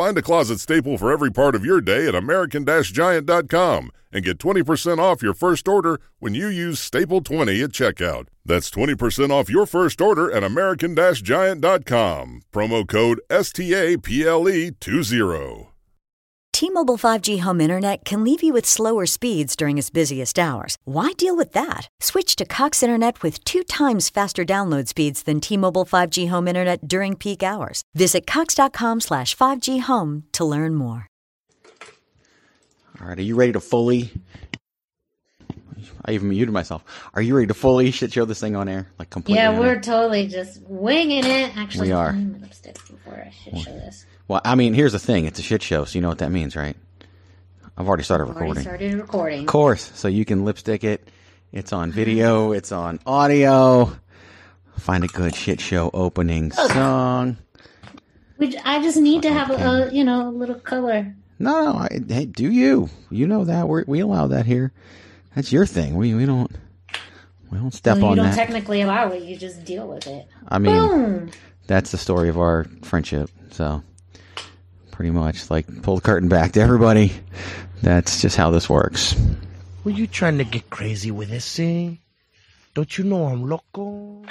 Find a closet staple for every part of your day at American Giant.com and get 20% off your first order when you use Staple 20 at checkout. That's 20% off your first order at American Giant.com. Promo code STAPLE20. T-Mobile 5G home internet can leave you with slower speeds during its busiest hours. Why deal with that? Switch to Cox Internet with two times faster download speeds than T-Mobile 5G home internet during peak hours. Visit cox.com slash 5G home to learn more. All right, are you ready to fully... I even muted myself. Are you ready to fully shit show this thing on air? Like completely? Yeah, we're air? totally just winging it. Actually, We are. I'm gonna lipstick before I should show this. Well, I mean, here's the thing. It's a shit show, so you know what that means, right? I've already started Already recording. started recording. Of course. So you can lipstick it. It's on uh-huh. video. It's on audio. Find a good shit show opening song. Which I just need to have a, a you know a little color. No, no. I, hey, do you? You know that we we allow that here. That's your thing. We we don't we don't step Well, you on don't that. technically allow it. You just deal with it. I mean, Boom. that's the story of our friendship. So pretty much like pull the curtain back to everybody. That's just how this works. Were you trying to get crazy with this, eh? Don't you know I'm loco?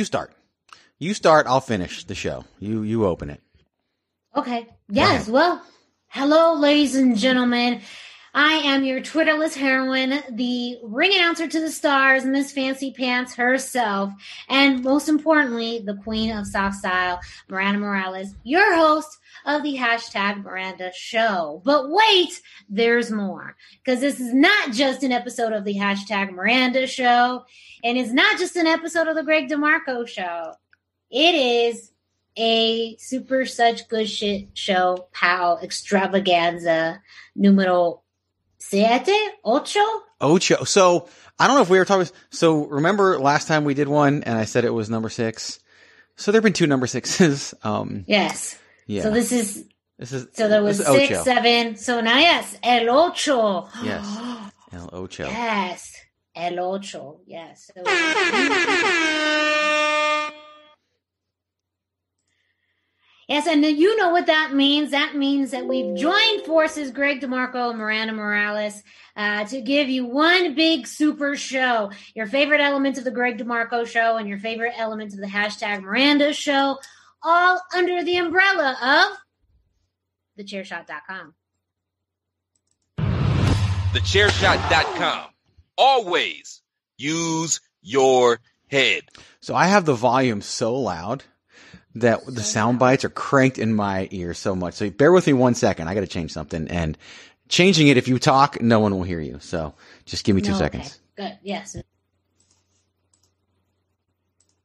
You start. You start. I'll finish the show. You you open it. Okay. Yes. Well, hello, ladies and gentlemen. I am your Twitterless heroine, the ring announcer to the stars, Miss Fancy Pants herself, and most importantly, the queen of soft style, Miranda Morales, your host of the hashtag Miranda Show. But wait, there's more. Because this is not just an episode of the hashtag Miranda Show, and it's not just an episode of the Greg DeMarco Show. It is a super such good shit show, pal extravaganza numero siete, ocho. Ocho. So I don't know if we were talking. So remember last time we did one, and I said it was number six. So there've been two number sixes. Um, Yes. yeah. So this is this is so there was six, ocho. seven. So now yes, el ocho. Yes. El ocho. Yes. El ocho. Yes. So- Yes, and you know what that means. That means that we've joined forces, Greg DeMarco and Miranda Morales, uh, to give you one big super show. Your favorite elements of the Greg DeMarco show and your favorite elements of the hashtag Miranda show, all under the umbrella of thechairshot.com. Thechairshot.com. Always use your head. So I have the volume so loud that the sound bites are cranked in my ear so much. So bear with me one second. I got to change something and changing it. If you talk, no one will hear you. So just give me two No, seconds. Okay. Good. Yes.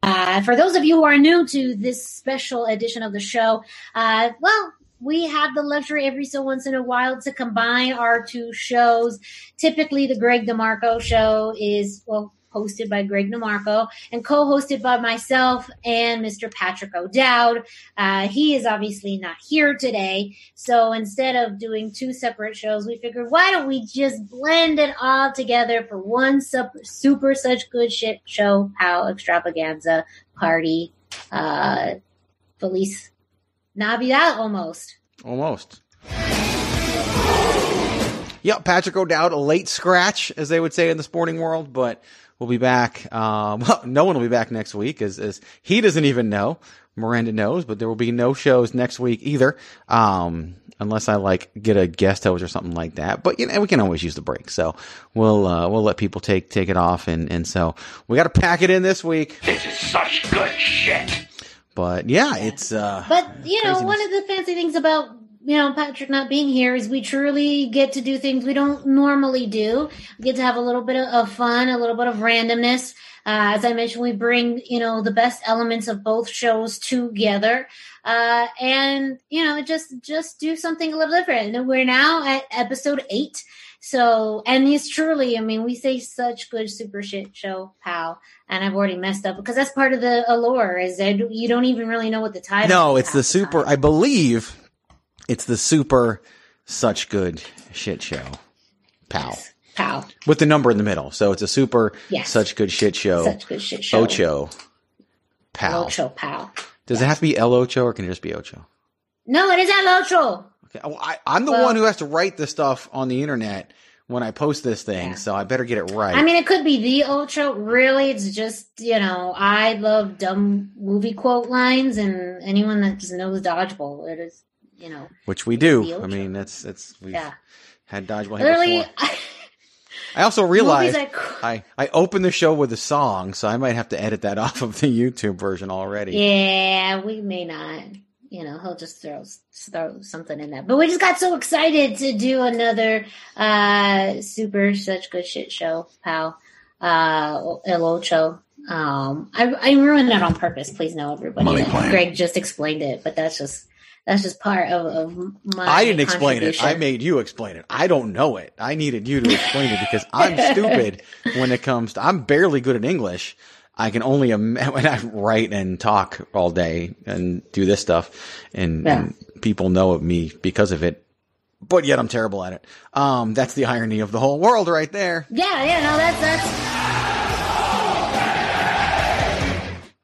Uh, for those of you who are new to this special edition of the show, uh, well, we have the luxury every so once in a while to combine our two shows. Typically, the Greg DeMarco show is, well, hosted by Greg DeMarco and co-hosted by myself and Mr. Patrick O'Dowd. Uh, he is obviously not here today. So instead of doing two separate shows, we figured, why don't we just blend it all together for one sup- super such good shit show, How extravaganza party, uh, Feliz Navidad almost. Almost. Yep, Patrick O'Dowd, a late scratch, as they would say in the sporting world, but we'll be back. Um, well, no one will be back next week, as, as he doesn't even know. Miranda knows, but there will be no shows next week either, um, unless I like get a guest host or something like that. But you know, we can always use the break, so we'll uh, we'll let people take take it off, and and so we got to pack it in this week. This is such good shit. But yeah, it's uh, But you know, Craziness. one of the fancy things about you know Patrick not being here is we truly get to do things we don't normally do. We get to have a little bit of, of fun, a little bit of randomness. Uh, as I mentioned, we bring you know the best elements of both shows together, uh, and you know just just do something a little different. And we're now at episode eight. So, and it's truly, I mean, we say such good super shit show, pal. And I've already messed up because that's part of the allure is that you don't even really know what the title is. No, it's the super. time. I believe it's the super such good shit show, pal, pal. with the number in the middle. So it's a super Yes. such good shit show. Such good shit show. Ocho, pal. Ocho, pal. Does it have to be El Ocho or can it just be Ocho? No, it is El Ocho. Okay. Oh, I, I'm the Well- one who has to write the stuff on the internet when I post this thing, Yeah. so I better get it right. I mean, it could be the Ocho. Really, it's just, you know, I love dumb movie quote lines, and anyone that just knows Dodgeball, it is, you know, which we do. I mean, that's that's we've yeah. had dodgeball Literally, before. I also realized movies I- I, I opened the show with a song, so I might have to edit that off of the YouTube version already. Yeah, we may not. You know, he'll just throw throw something in that. But we just got so excited to do another uh super such good shit show, pal. Uh El Ocho. Um I I ruined that on purpose, please know everybody. Money plan. Greg just explained it, but that's just that's just part of, of my I didn't explain it. I made you explain it. I don't know it. I needed you to explain it because I'm stupid when it comes to. I'm barely good at English. I can only when I write and talk all day and do this stuff, and, Yeah. and people know of me because of it. But yet I'm terrible at it. Um, that's the irony of the whole world, right there. Yeah, yeah, no, that's that's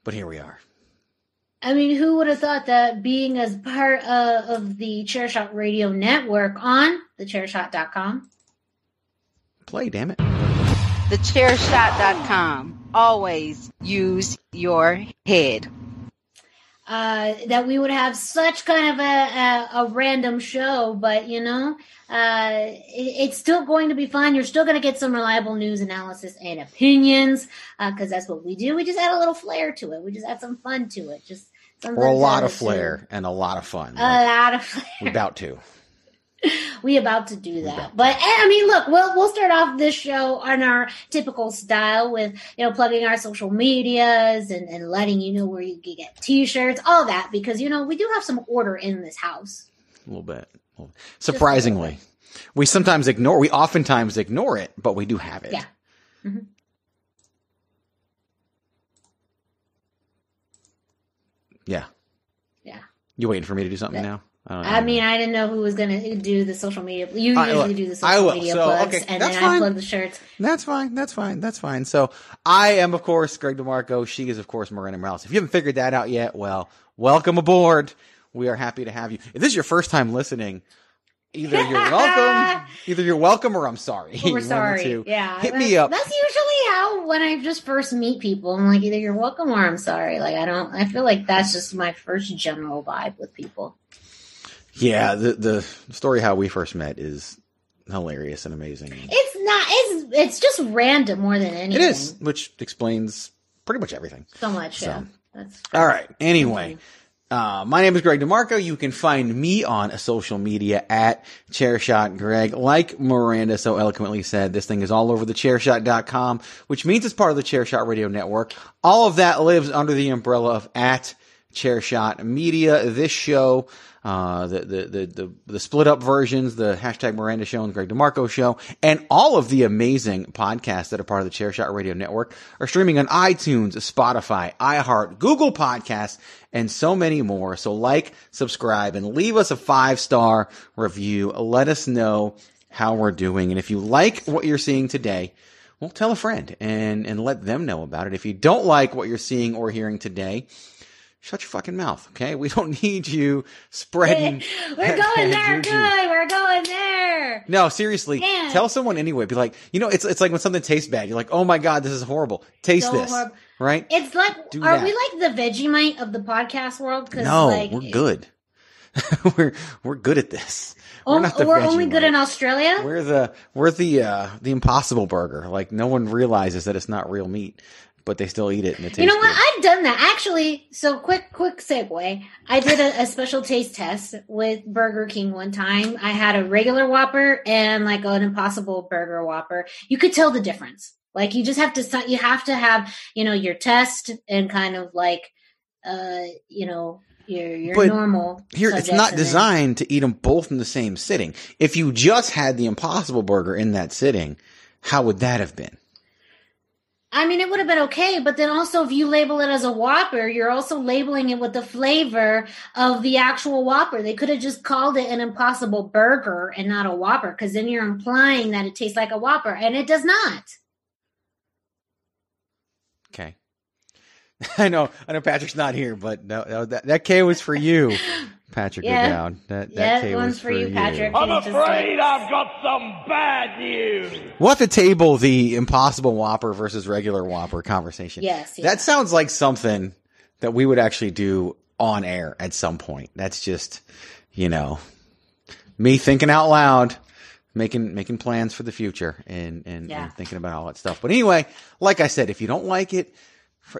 But here we are. I mean, who would have thought that being as part uh, of the Chairshot Radio Network on thechairshot.com Play, damn it. Thechairshot.com. Always use your head. uh, that we would have such kind of a, a, a random show, but you know, uh, it, it's still going to be fun. You're still going to get some reliable news analysis and opinions because that's what we do. We just add a little flair to it. We just add some fun to it. Just Or a lot of flair and a lot of fun. A lot of flair. We're about to. we about to do that. But eh, I mean, look, we'll we'll start off this show on our typical style with you know plugging our social medias and, and letting you know where you can get t-shirts, all that because you know we do have some order in this house. A little bit. Surprisingly. We sometimes ignore, we oftentimes ignore it, but we do have it. Yeah. Mhm. Yeah. Yeah. You waiting for me to do something now? I. I mean, I didn't know who was gonna do the social media. You I- usually look, do the I social media So, plugs, okay, and then I fine. plug the shirts. That's fine. That's fine. That's fine. So I am, of course, Greg DeMarco. She is, of course, Miranda Morales. If you haven't figured that out yet, well, welcome aboard. we are happy to have you. If this is your first time listening, either you're welcome, either you're welcome, or I'm sorry. We're sorry. Yeah. hit me up. That's usually how when I just first meet people, I'm like either you're welcome or I'm sorry. Like I don't I feel like that's just my first general vibe with people. Yeah, the the story how we first met is hilarious and amazing. It's not it's it's just random more than anything. It is, which explains pretty much everything. so much, So. yeah. That's All right. Anyway, uh, my name is Greg DeMarco. You can find me on social media at Chairshot Greg. Like Miranda so eloquently said, this thing is all over the chairshot.com, which means it's part of the Chairshot Radio Network. All of that lives under the umbrella of at Chairshot Media. This show, uh, the, the, the, the, the split up versions, the hashtag Miranda show and Greg DeMarco show, and all of the amazing podcasts that are part of the Chairshot Radio Network are streaming on iTunes, Spotify, iHeart, Google Podcasts, and so many more. So like, subscribe, and leave us a five star review. Let us know how we're doing. And if you like what you're seeing today, well, tell a friend and, and let them know about it. If you don't like what you're seeing or hearing today, shut your fucking mouth, okay? We don't need you spreading. We're going there good. We're going there. No, seriously, tell someone anyway. Be like, you know, it's it's like when something tastes bad. You're like, oh my god, this is horrible. Taste So this, horrible. right? It's like Do are that. we like the Vegemite of the podcast world? Because No, like, we're good. we're we're good at this. Oh, We're not the we're only good in Australia. We're the we're the uh the Impossible Burger. Like no one realizes that it's not real meat, but they still eat it and it You know what? good. I've done that actually. So quick, quick segue. I did a, a special taste test with Burger King one time. I had a regular Whopper and like an Impossible Burger Whopper. You could tell the difference. Like you just have to, you have to have, you know, your test and kind of like, uh, you know, your your But normal. Here, it's not designed to eat them both in the same sitting. If you just had the Impossible Burger in that sitting, how would that have been? I mean, it would have been okay, but then also if you label it as a Whopper, you're also labeling it with the flavor of the actual Whopper. They could have just called it an Impossible Burger and not a Whopper, because then you're implying that it tastes like a Whopper, and it does not. Okay. I know, I know Patrick's not here, but no, no, that that K was for you, Patrick Yeah. O'Dowd. That that Yeah, K one's was for you, Patrick. I'm It's just afraid I've got some bad news. We'll have to table the Impossible Whopper versus regular Whopper conversation. Yes, yeah. That sounds like something that we would actually do on air at some point. That's just, you know, me thinking out loud, making making plans for the future and and, Yeah. and thinking about all that stuff. But anyway, like I said, if you don't like it,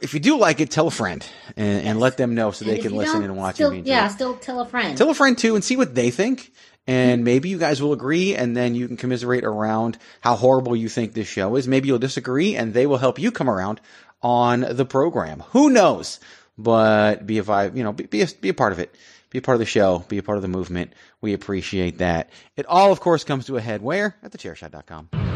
if you do like it, tell a friend and, and let them know so and they can listen and watch still, enjoy. Yeah, still tell a friend. Tell a friend too and see what they think. And maybe you guys will agree and then you can commiserate around how horrible you think this show is. Maybe you'll disagree and they will help you come around on the program. Who knows? But be a vibe, you know, be, be a, be a part of it. Be a part of the show. Be a part of the movement. We appreciate that. It all, of course, comes to a head where? At thechairshot.com.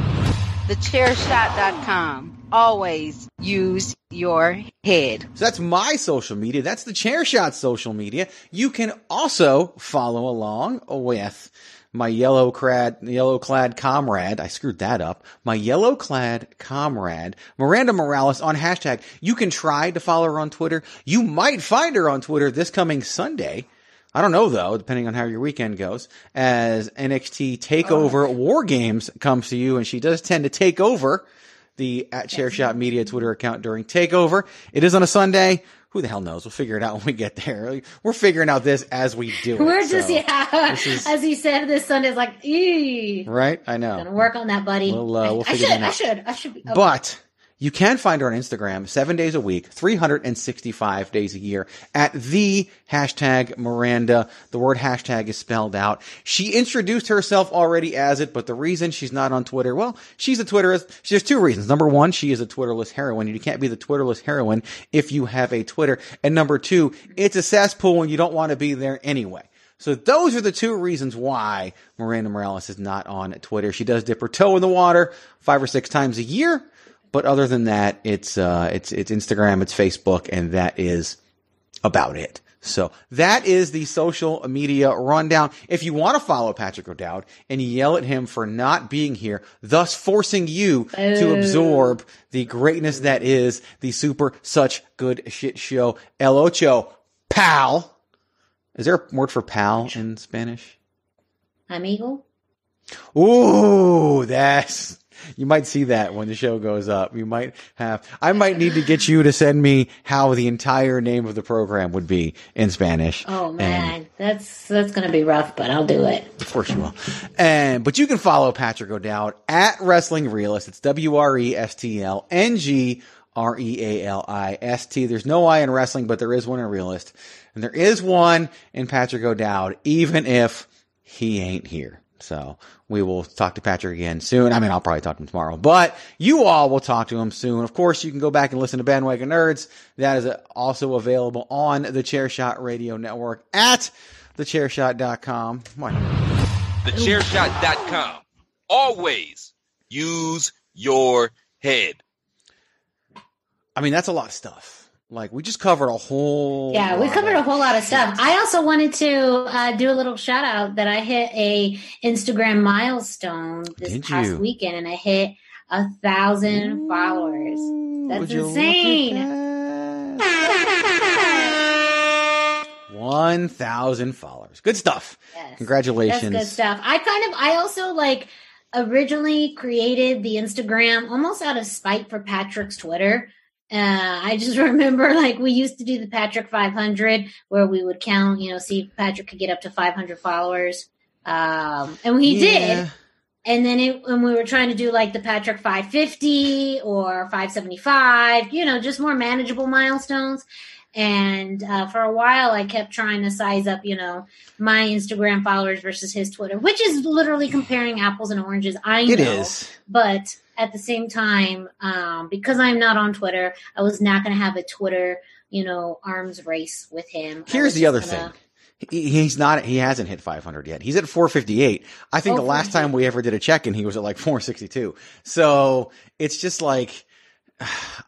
Thechairshot.com. Always use your head. So that's my social media. That's the Chairshot social media. You can also follow along with my yellow clad, yellow clad comrade. I screwed that up. My yellow clad comrade, Miranda Morales on hashtag. You can try to follow her on Twitter. You might find her on Twitter this coming Sunday. I don't know though, depending on how your weekend goes, as NXT Takeover War Games comes to you, and she does tend to take over the at Chairshot Media Twitter account during Takeover. It is on a Sunday. Who the hell knows? We'll figure it out when we get there. We're figuring out this as we do it. We're just so- yeah, is- as he said this Sunday's like, ee. right. I know. Gonna work on that, buddy. We'll, uh, we'll I, I figure should, that I should, I should be. oh, But you can find her on Instagram seven days a week, 365 days a year at the hashtag Miranda. The word hashtag is spelled out. She introduced herself already as it, but the reason she's not on Twitter, well, she's a Twitterist. There's two reasons. Number one, she is a Twitterless heroine. You can't be the Twitterless heroine if you have a Twitter. And number two, it's a cesspool and you don't want to be there anyway. So those are the two reasons why Miranda Morales is not on Twitter. She does dip her toe in the water five or six times a year, but other than that, it's uh, it's it's Instagram, it's Facebook, and that is about it. So that is the social media rundown. If you want to follow Patrick O'Dowd and yell at him for not being here, thus forcing you to absorb the greatness that is the super such good shit show, El Ocho, pal. Is there a word for pal in Spanish? Amigo. Ooh, that's you might see that when the show goes up. You might have I might need to get you to send me how the entire name of the program would be in Spanish. Oh And- man, that's that's gonna be rough, but I'll do it. Of course you will. And but you can follow Patrick O'Dowd at Wrestling Realist. It's W R E S T L N G R E A L I S T. There's no I in wrestling, but there is one in Realist. And there is one in Patrick O'Dowd, even if he ain't here. So we will talk to Patrick again soon. I mean, I'll probably talk to him tomorrow, but you all will talk to him soon. Of course, you can go back and listen to Bandwagon Nerds. That is also available on the Chairshot Radio Network at thechairshot.com. What? TheChairShot.com. Always use your head. I mean, that's a lot of stuff. Like we just covered a whole. Yeah, we covered a whole lot of stuff. I also wanted to uh, do a little shout out that I hit a Instagram milestone this Did past you? weekend, and I hit a thousand followers. That's insane. One thousand followers. Good stuff. Yes. Congratulations. That's good stuff. I kind of, I also like originally created the Instagram almost out of spite for Patrick's Twitter. Uh, I just remember like we used to do the Patrick 500 where we would count, you know, see if Patrick could get up to 500 followers. Um, and he Yeah. did. And then it, when we were trying to do like the Patrick 550 or 575, you know, just more manageable milestones. And uh, for a while, I kept trying to size up, you know, my Instagram followers versus his Twitter, which is literally comparing apples and oranges. I know, It is. but at the same time, um, because I'm not on Twitter, I was not going to have a Twitter, you know, arms race with him. Here's the other gonna- thing. He, he's not. He hasn't hit 500 yet. He's at 458. I think Oh, the last time we ever did a check-in, he was at like 462. So it's just like,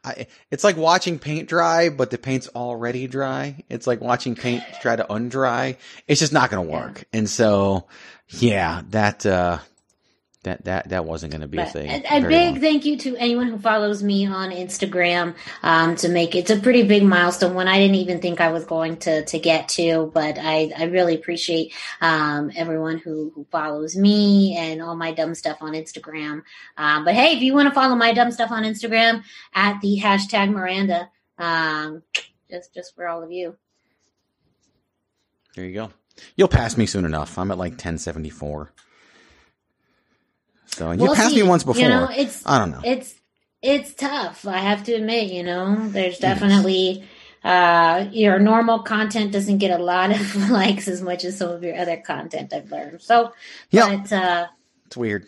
I, it's like watching paint dry, but the paint's already dry. It's like watching paint try to undry. It's just not going to work. And so, yeah, that uh, that that that wasn't going to be a thing. a, a big long. thank you to anyone who follows me on Instagram um, to make it's a pretty big milestone one I didn't even think I was going to to get to, but I, I really appreciate um, everyone who, who follows me and all my dumb stuff on Instagram. Um, but hey, if you want to follow my dumb stuff on Instagram at the hashtag Miranda, um, just just for all of you. There you go. You'll pass me soon enough. I'm at like 1074. So you We'll passed see. me once before. You know, it's I don't know. It's it's tough. I have to admit. You know, there's definitely uh, your normal content doesn't get a lot of likes as much as some of your other content. I've learned. So, Yeah. uh, It's weird.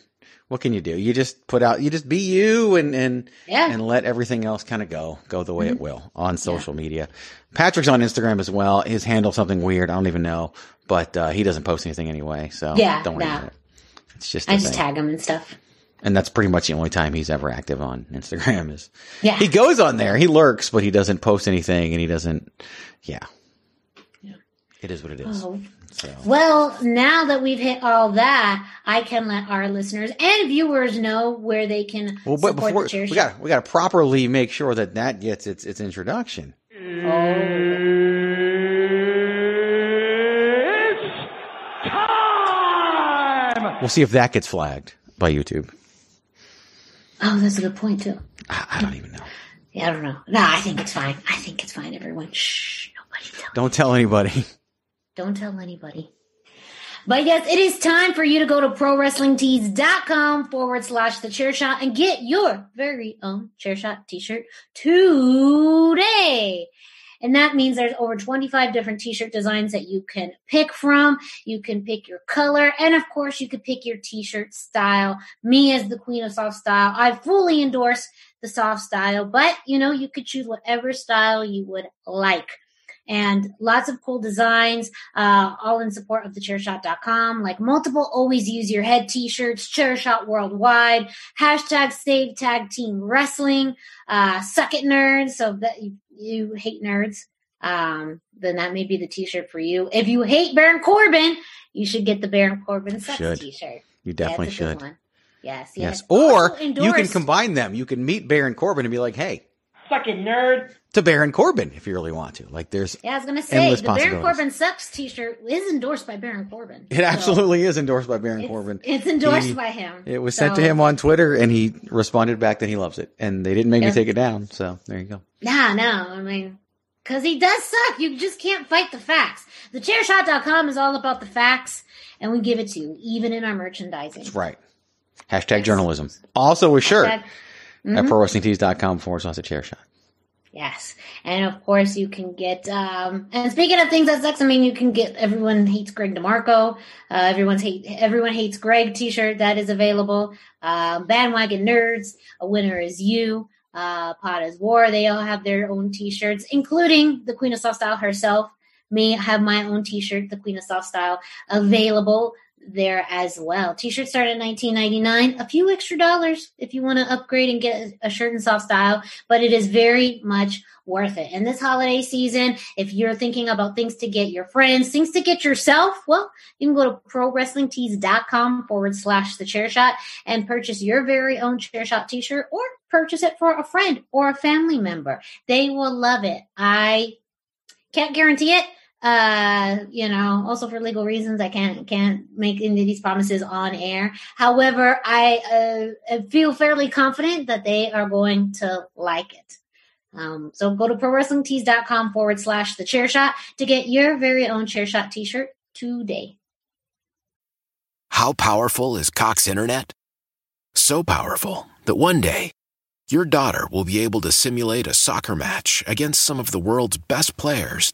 What can you do? You just put out, you just be you and, and, Yeah. Mm-hmm. and let everything else kind of go, go the way it will on social media. Patrick's on Instagram as well. His handle something weird. I don't even know, but, uh, he doesn't post anything anyway. So Yeah, don't worry no. about it. It's just, I just thing. tag him and stuff. and that's pretty much the only time he's ever active on Instagram is Yeah. he goes on there. He lurks, but he doesn't post anything and he doesn't, yeah. Yeah. It is what it is. Oh. So Well, now that we've hit all that, I can let our listeners and viewers know where they can well, but support before the chair we got we got to properly make sure that that gets its its introduction. Oh. We'll see if that gets flagged by YouTube. Oh, that's a good point too. I, I don't even know. Yeah, I don't know. No, I think it's fine. I think it's fine. Everyone, shh, nobody tell. Don't tell anybody. Don't tell anybody. But yes, it is time for you to go to prowrestlingtees.com forward slash the chair shot and get your very own chair shot t shirt today. And that means there's over 25 different t-shirt designs that you can pick from. You can pick your color. And of course, you could pick your t-shirt style. Me as the queen of soft style, I fully endorse the soft style, but you know, you could choose whatever style you would like and lots of cool designs, uh, all in support of the chairshot.com, like multiple always use your head t-shirts, chairshot worldwide, hashtag save tag team wrestling, uh, suck it nerds. So that you, you hate nerds, um, then that may be the t-shirt for you. If you hate Baron Corbin, you should get the Baron Corbin sucks Should. t-shirt. You definitely Yeah, it's a good should. Yes, Yes. yes. Or you can combine them. You can meet Baron Corbin and be like, hey, Suck it, nerd. To Baron Corbin if you really want to. Like there's Yeah, I was gonna say the Baron. Corbin sucks T-shirt is endorsed by Baron Corbin. It So absolutely is endorsed by Baron it's, Corbin. It's endorsed He- by him. It was sent to him on Twitter, and he responded back that he loves it, and they didn't make Yeah. me take it down. So there you go. Nah, no, I mean, because he does suck. You just can't fight the facts. The TheChairShot.com is all about the facts, and we give it to you, even in our merchandising. That's right. Hashtag journalism. Also a shirt Hashtag- at Mhm. prowrestlingtees.com forward slash a chair shot. Yes. And of course you can get um and speaking of things that sucks, I mean you can get everyone hates Greg DeMarco. Uh everyone's hate everyone hates Greg t shirt that is available. Uh, bandwagon nerds, a winner is you. Uh POD is WAR, they all have their own t shirts, including the Queen of Soft Style herself. Me have my own t shirt, the Queen of Soft Style, available there as well. T-shirts start at 19.99, a few extra dollars if you want to upgrade and get a shirt in soft style, but it is very much worth it. And this holiday season, if you're thinking about things to get your friends, things to get yourself, well, you can go to prowrestlingtees.com forward slash the chair shot and purchase your very own chair shot t-shirt or purchase it for a friend or a family member. They will love it. I can't guarantee it. Uh, you know, also for legal reasons, I can't can't make any of these promises on air. However, I uh, feel fairly confident that they are going to like it. Um, so go to prowrestlingtees.com forward slash the chair shot to get your very own chair shot t-shirt today. How powerful is Cox Internet? So powerful that one day, your daughter will be able to simulate a soccer match against some of the world's best players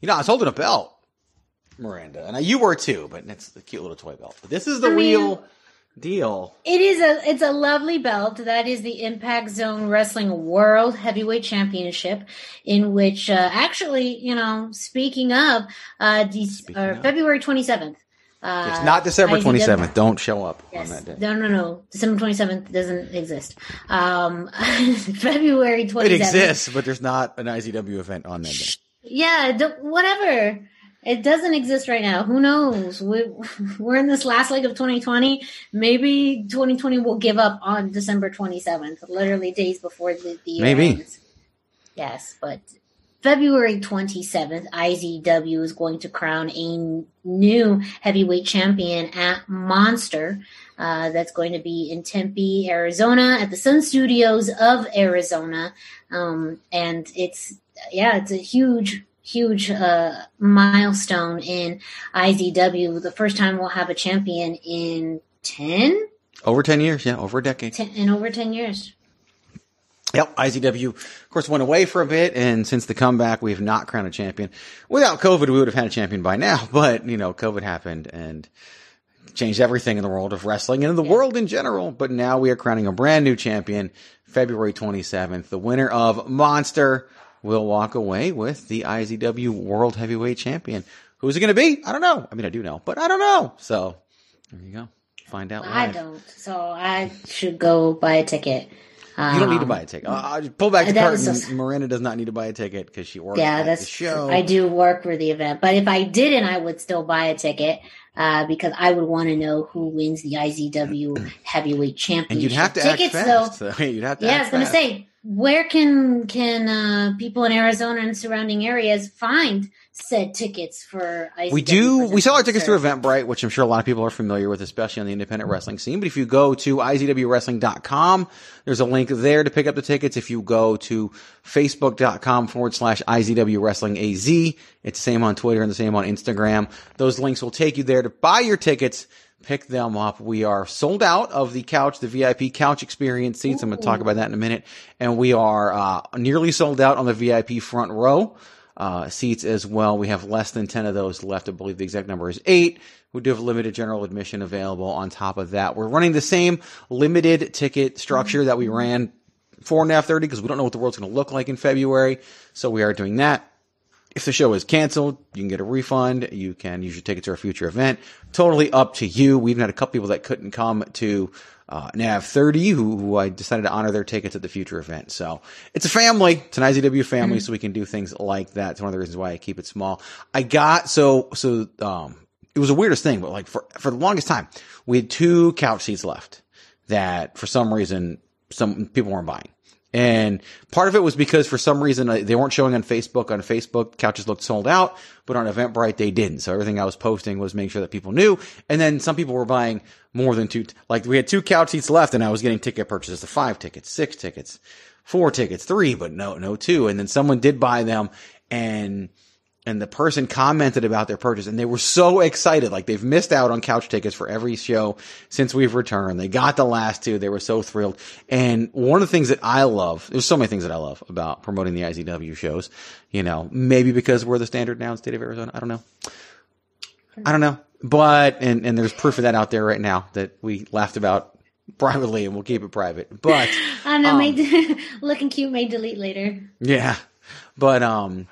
You know, I was holding a belt, Miranda, and you were too, but it's a cute little toy belt. But this is the I mean- real deal. It is a it's a lovely belt. That is the Impact Zone Wrestling World Heavyweight Championship, in which uh, actually, you know, speaking of, uh, de- uh, February twenty seventh. Uh, It's not December 27th. Don't show up Yes. on that day. No, no, no. December 27th doesn't exist. Um, February 27th. It exists, but there's not an IZW event on that day. Yeah, don't- whatever. It doesn't exist right now. Who knows? We, we're in this last leg of 2020. Maybe 2020 will give up on December 27th, literally days before the, the Maybe. ends. Yes, but February 27th, IZW is going to crown a new heavyweight champion at Monster. Uh, that's going to be in Tempe, Arizona, at the Sun Studios of Arizona. Um, and it's, yeah, it's a huge, huge uh, milestone in IZW. The first time we'll have a champion in 10, Over 10 years, yeah, over a decade. 10 in over 10 years. Yep, IZW, of course, went away for a bit, and since the comeback, we have not crowned a champion. Without COVID, we would have had a champion by now, but, you know, COVID happened and changed everything in the world of wrestling and in the world in general. But now we are crowning a brand new champion, February 27th. The winner of Monster will walk away with the IZW World Heavyweight Champion. Who's it going to be? I don't know. I mean, I do know, but I don't know. So There you go. Find out. I live. don't, so I should go buy a ticket. You don't need to Um, buy a ticket. Uh, just pull back the curtain. just- Miranda does not need to buy a ticket because she works Yeah, at that's the show. I do work for the event, but if I didn't, I would still buy a ticket uh, because I would want to know who wins the IZW Heavyweight Championship. and you'd have to Tickets, act though. fast. So you'd have to Yeah, I was going to say, where can can uh, people in Arizona and surrounding areas find said tickets for IZW? We do. We sell our tickets through Eventbrite, which I'm sure a lot of people are familiar with, especially on the independent wrestling scene. But if you go to izwwrestling.com, there's a link there to pick up the tickets. If you go to facebook.com forward slash IZW Wrestling AZ, it's the same on Twitter and the same on Instagram. Those links will take you there to buy your tickets. Pick them up. We are sold out of the couch, the VIP couch experience seats. I'm going to talk about that in a minute. And we are uh, nearly sold out on the VIP front row uh, seats as well. We have less than 10 of those left. I believe the exact number is eight. We do have limited general admission available on top of that. We're running the same limited ticket structure that we ran for NAV 30 because we don't know what the world's going to look like in February. So we are doing that. If the show is canceled, you can get a refund. You can use your ticket to a future event. Totally up to you. We've had a couple people that couldn't come to uh, NAV 30 who, who I decided to honor their tickets at the future event. So it's a family. It's an IZW family, so we can do things like that. It's one of the reasons why I keep it small. I got, so, so, um, it was the weirdest thing, but like for, for the longest time, we had two couch seats left that for some reason, some people weren't buying. And part of it was because for some reason uh, they weren't showing on Facebook. On Facebook, couches looked sold out, but on Eventbrite they didn't. So everything I was posting was making sure that people knew. And then some people were buying more than two. Like we had two couch seats left, and I was getting ticket purchases of five tickets, six tickets, four tickets, three, but no, no two. And then someone did buy them, and and the person commented about their purchase and they were so excited. Like they've missed out on couch tickets for every show since we've returned. They got the last two. They were so thrilled. And one of the things that I love, there's so many things that I love about promoting the IZW shows, you know, maybe because we're the standard now in the state of Arizona. I don't know. I don't know. But, and, and there's proof of that out there right now that we laughed about privately and we'll keep it private. But, I know, um, may looking cute may delete later. yeah, but, um,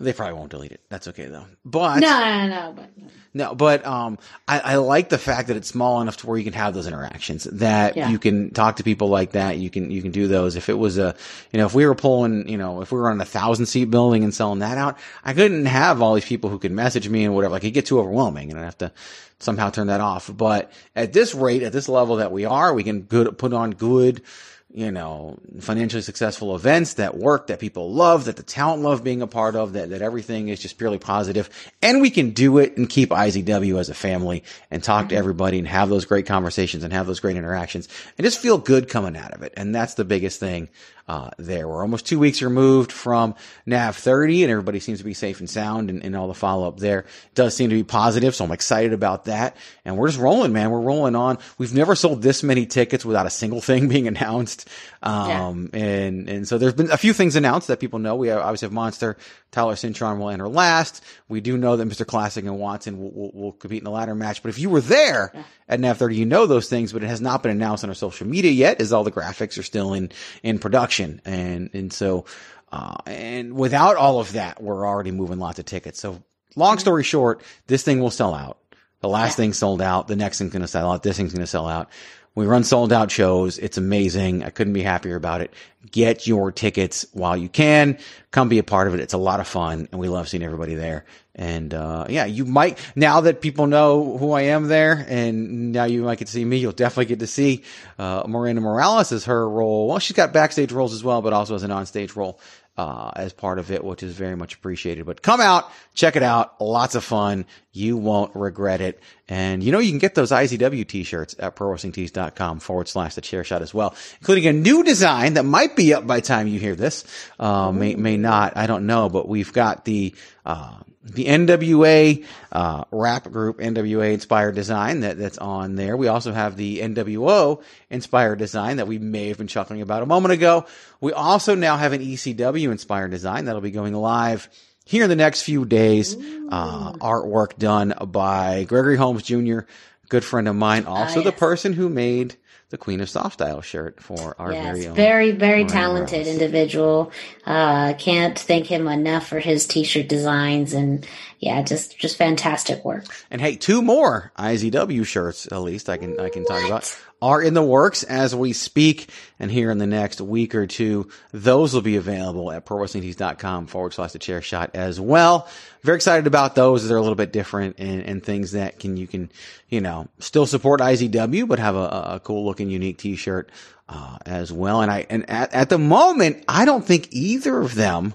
they probably won't delete it. That's okay though. But no, no, no, but No, but um, I, I like the fact that it's small enough to where you can have those interactions. That Yeah. you can talk to people like that. You can you can do those. If it was a, you know, if we were pulling, you know, if we were on a thousand seat building and selling that out, I couldn't have all these people who could message me and whatever. Like it get too overwhelming, and I'd have to somehow turn that off. But at this rate, at this level that we are, we can good put on good you know, financially successful events that work, that people love, that the talent love being a part of, that, that everything is just purely positive. And we can do it and keep IZW as a family and talk to mm-hmm. everybody and have those great conversations and have those great interactions and just feel good coming out of it. And that's the biggest thing, uh, there. We're almost two weeks removed from NAV 30 and everybody seems to be safe and sound and, and all the follow up there does seem to be positive. So I'm excited about that. And we're just rolling, man. We're rolling on. We've never sold this many tickets without a single thing being announced. Um, and, and so there's been a few things announced that people know. We obviously have Monster, Tyler Cintron will enter last. We do know that Mr. Classic and Watson will, will, will compete in the ladder match. But if you were there at NAV 30, you know those things, but it has not been announced on our social media yet as all the graphics are still in, in production. And, and so, uh, and without all of that, we're already moving lots of tickets. So long story short, this thing will sell out. The last thing sold out. The next thing's going to sell out. This thing's going to sell out. We run sold out shows. It's amazing. I couldn't be happier about it. Get your tickets while you can. Come be a part of it. It's a lot of fun and we love seeing everybody there. And, uh, yeah, you might, now that people know who I am there and now you might get to see me, you'll definitely get to see, uh, Miranda Morales as her role. Well, she's got backstage roles as well, but also as an onstage role uh, as part of it, which is very much appreciated. But come out, check it out. Lots of fun. You won't regret it. And you know, you can get those IZW t-shirts at prowrestlingtees.com forward slash the chair shot as well, including a new design that might be up by time you hear this. Uh, may, may not. I don't know, but we've got the, uh, the NWA uh, rap group NWA inspired design that that's on there. We also have the NWO inspired design that we may have been chuckling about a moment ago. We also now have an ECW inspired design that'll be going live here in the next few days. Uh, artwork done by Gregory Holmes Jr., good friend of mine, also the person who made the Queen of Soft Style shirt for our Yes, very own. very, very talented Rose. individual. Uh, can't thank him enough for his t-shirt designs and yeah, just, just fantastic work. And hey, two more IZW shirts, at least I can I can talk about, are in the works as we speak. And here in the next week or two, those will be available at prowrestlingtees.com forward slash the chair shot as well. Very excited about those. They're a little bit different and, and things that can you can you know still support IZW, but have a, a cool looking unique T-shirt uh, as well. And I and at, at the moment, I don't think either of them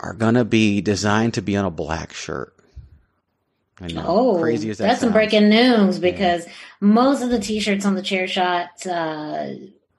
are gonna be designed to be on a black shirt. I know, Oh, crazy as that that's some breaking news because most of the t-shirts on the chair shot, uh,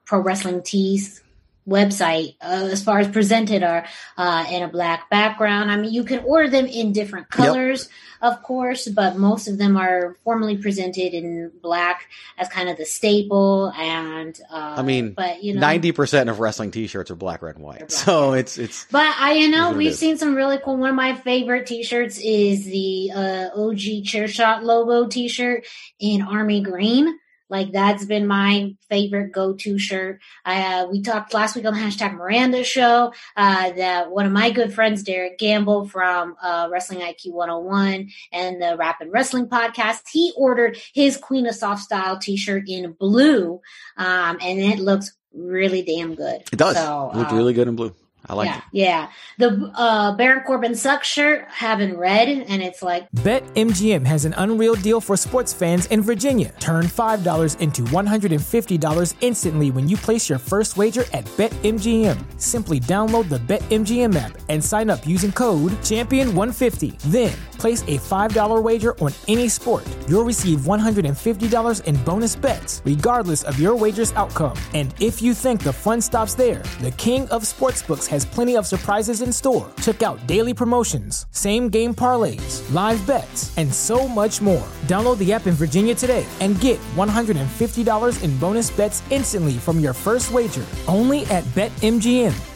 pro wrestling tees website, uh, as far as presented are, uh, in a black background. I mean, you can order them in different colors, of course, but most of them are formally presented in black as kind of the staple. And, uh, I mean, but you know, ninety percent of wrestling T-shirts are black, red, and white. So it's it's But I, you know, we've seen some really cool. One of my favorite T-shirts is the uh, OG Chairshot logo T-shirt in army green. Like that's been my favorite go-to shirt. Uh, we talked last week on the hashtag Miranda show uh, that one of my good friends, Derek Gamble from uh, Wrestling IQ 101 and the Rapid Wrestling podcast, he ordered his Queen of Soft Style T-shirt in blue, um, and it looks really damn good. it does So, look uh, really good in blue. I like yeah, it. yeah. The uh, Baron Corbin suck shirt having red, and it's like Bet MGM has an unreal deal for sports fans in Virginia. Turn $5 into $150 instantly when you place your first wager at BetMGM. Simply download the BetMGM app and sign up using code Champion150. Then place a $5 wager on any sport. You'll receive $150 in bonus bets, regardless of your wager's outcome. And if you think the fun stops there, the King of Sportsbooks has plenty of surprises in store. Check out daily promotions, same game parlays, live bets, and so much more. Download the app in Virginia today and get $150 in bonus bets instantly from your first wager. Only at BetMGM.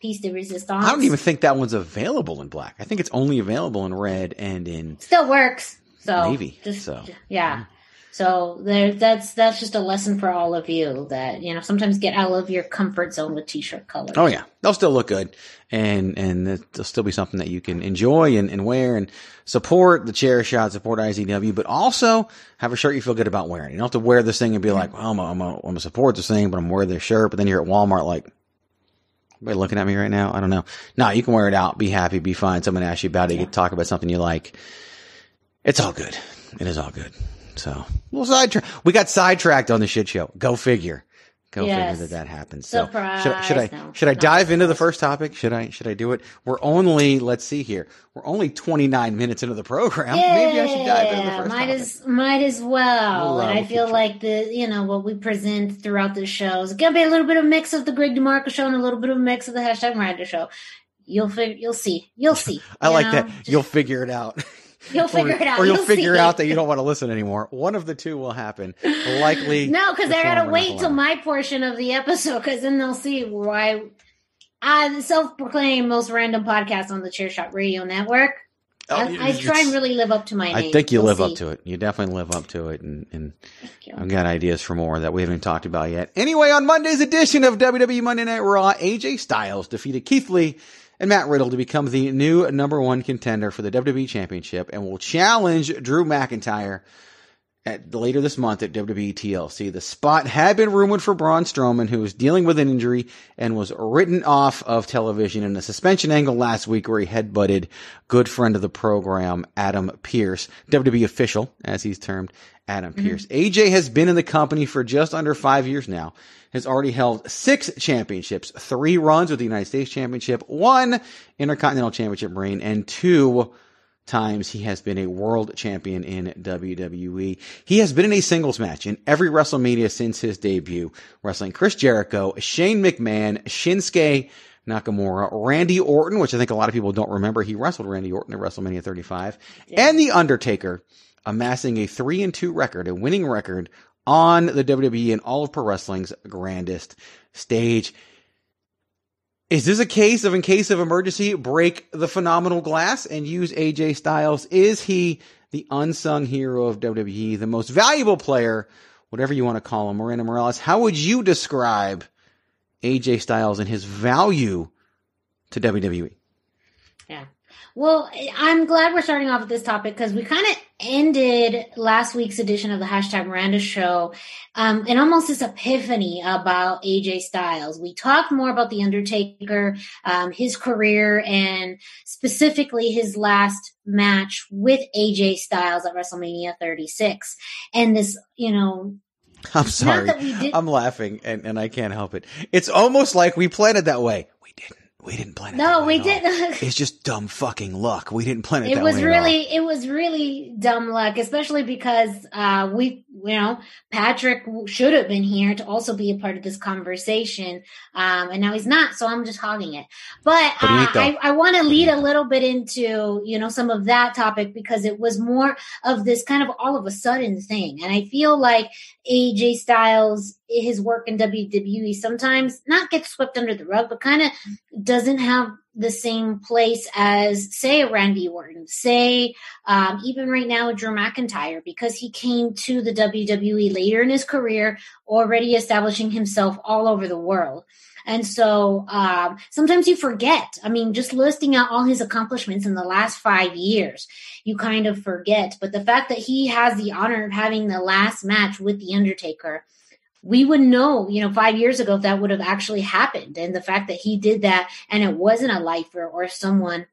Piece de resistance. I don't even think that one's available in black. I think it's only available in red and in still works. So navy. just so yeah. Mm-hmm. So there, that's that's just a lesson for all of you that you know sometimes get out of your comfort zone with t-shirt colors. Oh yeah, they'll still look good, and and there'll still be something that you can enjoy and, and wear and support the chair shot, support IZW, but also have a shirt you feel good about wearing. You don't have to wear this thing and be like, well, I'm a, I'm a, I'm gonna support this thing, but I'm wearing this shirt. But then you're at Walmart like, everybody looking at me right now? I don't know. No, you can wear it out, be happy, be fine. Someone asks you about it, you get to talk about something you like. It's all good. It is all good. So, well, sidetrack. We got sidetracked on the shit show. Go figure. Go Yes. figure that that happens. So should, I- Surprise. should I No, should I dive into the first topic? Should I should I do it? We're only let's see here. We're only 29 minutes into the program. Maybe I should dive into the Yeah, first might topic. as might as well. We'll, and I feel like the you know what we present throughout the show is gonna be a little bit of mix of the Greg DeMarco show and a little bit of mix of the hashtag Miranda show. You'll figure. you'll see. You'll see. I you like know? that. You'll figure it out. You'll figure or, it out. Or you'll, You'll figure out that you don't want to listen anymore. One of the two will happen. Likely. No, because the they're gonna wait till my portion of the episode, because then they'll see why I the self-proclaimed most random podcast on the Chair Shot Radio Network. Oh, I, I try and really live up to my name. I think you We'll live up to it. You definitely live up to it, and, and. I've got ideas for more that we haven't talked about yet. Anyway, on Monday's edition of WWE Monday Night Raw, AJ Styles defeated Keith Lee and Matt Riddle to become the new number one contender for the WWE Championship, and will challenge Drew McIntyre at later this month at WWE TLC. The spot had been rumored for Braun Strowman, who was dealing with an injury and was written off of television in a suspension angle last week where he headbutted good friend of the program, Adam Pearce, WWE official, as he's termed, Adam mm-hmm. Pearce. AJ has been in the company for just under five years now, has already held six championships, three runs with the United States Championship, one Intercontinental Championship reign, and two times he has been a world champion in WWE. He has been in a singles match in every WrestleMania since his debut, wrestling Chris Jericho, Shane McMahon, Shinsuke Nakamura, Randy Orton, which I think a lot of people don't remember. He wrestled Randy Orton at WrestleMania 35, and The Undertaker, amassing a 3 and 2 record, a winning record on the WWE and all of pro wrestling's grandest stage. Is this a case of, in case of emergency, break the phenomenal glass and use AJ Styles? Is he the unsung hero of WWE, the most valuable player, whatever you want to call him? Miranda Morales, how would you describe AJ Styles and his value to? WWE? Well, I'm glad we're starting off with this topic because we kind of ended last week's edition of the hashtag Miranda show um, in almost this epiphany about AJ Styles. We talked more about The Undertaker, um, his career, and specifically his last match with AJ Styles at WrestleMania 36. And this, you know, I'm sorry. that we did- I'm laughing and, and I can't help it. It's almost like we planned it that way. We didn't. Plan it. no, we didn't. It's just dumb fucking luck. We didn't plan it, it that was way at all. really it was really dumb luck especially because uh we you know patrick should have been here to also be a part of this conversation um and now he's not so i'm just hogging it but But uh, i, I want to lead a little bit into you know some of that topic because it was more of this kind of all of a sudden thing and i feel like aj styles his work in wwe sometimes not gets swept under the rug but kind of doesn't have the same place as, say, a Randy Orton, say, um, even right now, Drew McIntyre, because he came to the WWE later in his career, already establishing himself all over the world. And so um, sometimes you forget. I mean, just listing out all his accomplishments in the last five years, you kind of forget. But the fact that he has the honor of having the last match with The Undertaker, we wouldn't know, you know, five years ago if that would have actually happened. And the fact that he did that and it wasn't a lifer or someone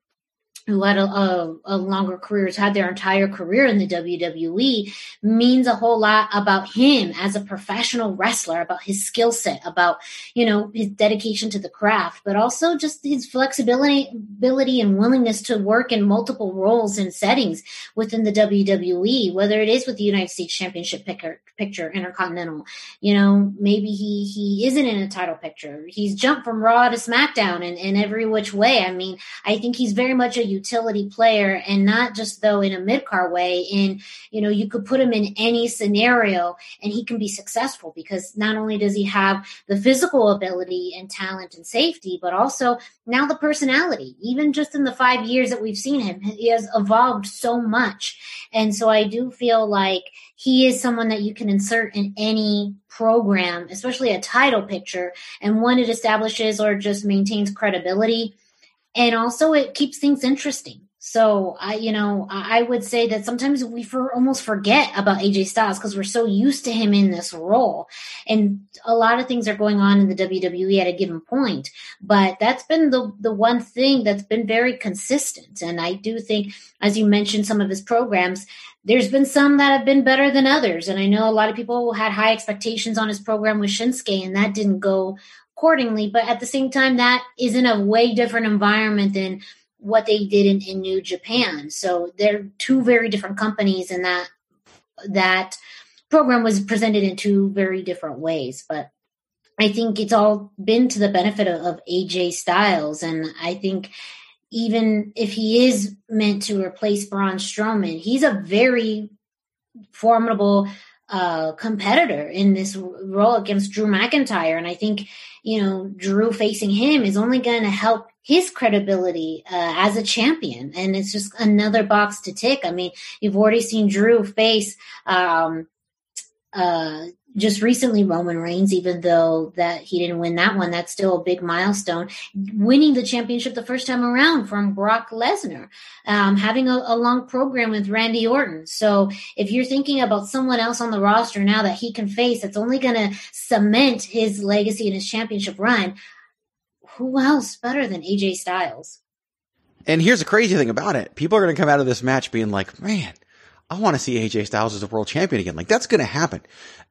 who had a, a, a longer career, has had their entire career in the WWE, means a whole lot about him as a professional wrestler, about his skill set, about, you know, his dedication to the craft, but also just his flexibility ability and willingness to work in multiple roles and settings within the WWE, whether it is with the United States Championship picture, picture Intercontinental, you know, maybe he he isn't in a title picture. He's jumped from Raw to SmackDown and in every which way. I mean, I think he's very much a utility player and not just though in a mid card way. In you know, you could put him in any scenario and he can be successful because not only does he have the physical ability and talent and safety, but also now the personality. Even just in the five years that we've seen him, he has evolved so much. And so I do feel like he is someone that you can insert in any program, especially a title picture, and one it establishes or just maintains credibility. And also it keeps things interesting. So I, you know, I would say that sometimes we for almost forget about AJ Styles because we're so used to him in this role, and a lot of things are going on in the WWE at a given point. But that's been the the one thing that's been very consistent, and I do think, as you mentioned, some of his programs. There's been some that have been better than others, and I know a lot of people had high expectations on his program with Shinsuke, and that didn't go accordingly. But at the same time, that is in a way different environment than what they did in, in New Japan. So they're two very different companies and that that program was presented in two very different ways. But I think it's all been to the benefit of, of AJ Styles. And I think even if he is meant to replace Braun Strowman, he's a very formidable uh, competitor in this role against Drew McIntyre. And I think, you know, Drew facing him is only going to help his credibility uh, as a champion. And it's just another box to tick. I mean, you've already seen Drew face, um, uh, just recently Roman Reigns, even though that he didn't win that one, that's still a big milestone. Winning the championship the first time around from Brock Lesnar, um, having a, a, long program with Randy Orton. So if you're thinking about someone else on the roster now that he can face, that's only going to cement his legacy and his championship run. Who else better than AJ Styles? And here's the crazy thing about it: people are going to come out of this match being like, "Man." I want to see AJ Styles as a world champion again. Like that's going to happen.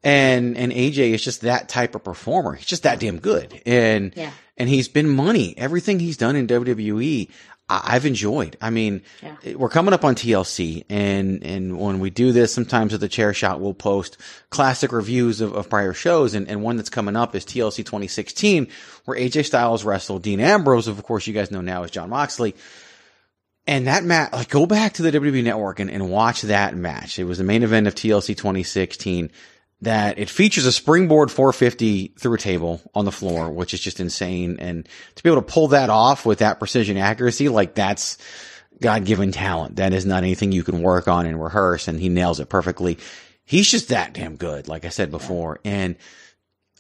And, and AJ is just that type of performer. He's just that damn good. And, yeah. and he's been money. Everything he's done in WWE, I- have enjoyed. I mean, yeah. we're coming up on TLC and, and when we do this, sometimes at the chair shot, we'll post classic reviews of, of prior shows. And, and one that's coming up is TLC 2016, where AJ Styles wrestled Dean Ambrose, of course, you guys know now is Jon Moxley. And that match, like, go back to the WWE Network and, and watch that match. It was the main event of TLC 2016 that it features a springboard 450 through a table on the floor, which is just insane. And to be able to pull that off with that precision accuracy, like that's God given talent. That is not anything you can work on and rehearse. And he nails it perfectly. He's just that damn good, like I said before. And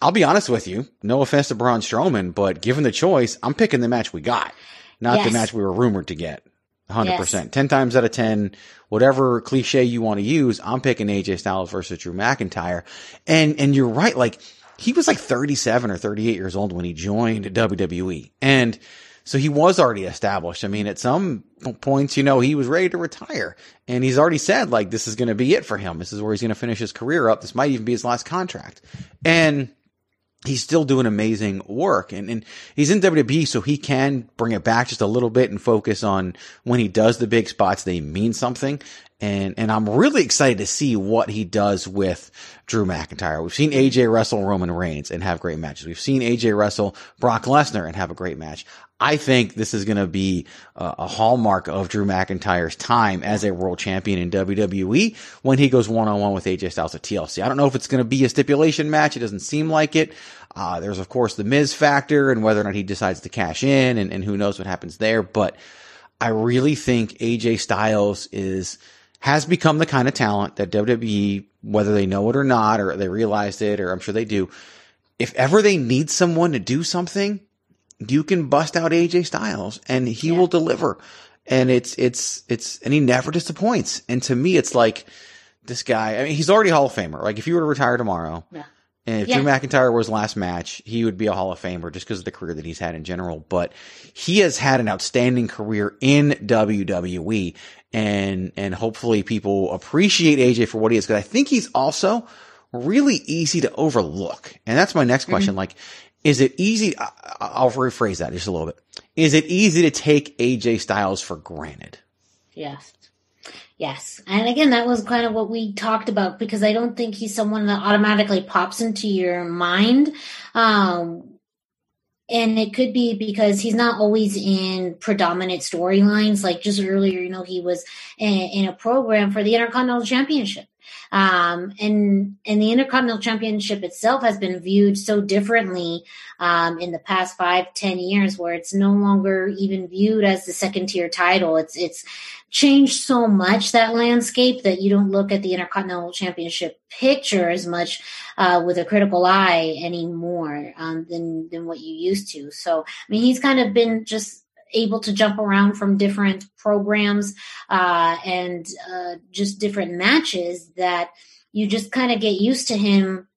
I'll be honest with you, no offense to Braun Strowman, but given the choice, I'm picking the match we got, not yes. the match we were rumored to get. 100%. Yes. 10 times out of 10, whatever cliche you want to use, I'm picking AJ Styles versus Drew McIntyre. And, and you're right. Like, he was like 37 or 38 years old when he joined WWE. And so he was already established. I mean, at some points, you know, he was ready to retire and he's already said like, this is going to be it for him. This is where he's going to finish his career up. This might even be his last contract. And he's still doing amazing work and, and he's in WWE so he can bring it back just a little bit and focus on when he does the big spots, they mean something. And, and I'm really excited to see what he does with Drew McIntyre. We've seen AJ wrestle Roman Reigns and have great matches. We've seen AJ wrestle Brock Lesnar and have a great match. I think this is going to be a, hallmark of Drew McIntyre's time as a world champion in WWE when he goes one on one with AJ Styles at TLC. I don't know if it's going to be a stipulation match. It doesn't seem like it. Uh, there's of course the Miz factor and whether or not he decides to cash in and, and who knows what happens there. But I really think AJ Styles is, has become the kind of talent that WWE, whether they know it or not, or they realized it, or I'm sure they do, if ever they need someone to do something, you can bust out AJ Styles and he yeah. will deliver. And it's, it's, it's, and he never disappoints. And to me, it's like this guy, I mean, he's already Hall of Famer. Like if you were to retire tomorrow, yeah. and if yeah. Drew McIntyre was last match, he would be a Hall of Famer just because of the career that he's had in general. But he has had an outstanding career in WWE and, and hopefully people appreciate AJ for what he is. Cause I think he's also really easy to overlook. And that's my next mm-hmm. question. Mm-hmm. Like, is it easy? I'll rephrase that just a little bit. Is it easy to take AJ Styles for granted? Yes. Yes. And again, that was kind of what we talked about because I don't think he's someone that automatically pops into your mind. Um, and it could be because he's not always in predominant storylines. Like just earlier, you know, he was in, in a program for the Intercontinental Championship. Um, and and the Intercontinental Championship itself has been viewed so differently um, in the past five, ten years, where it's no longer even viewed as the second tier title. It's it's changed so much that landscape that you don't look at the Intercontinental Championship picture as much uh, with a critical eye anymore um, than than what you used to. So I mean, he's kind of been just able to jump around from different programs uh, and uh, just different matches that you just kind of get used to him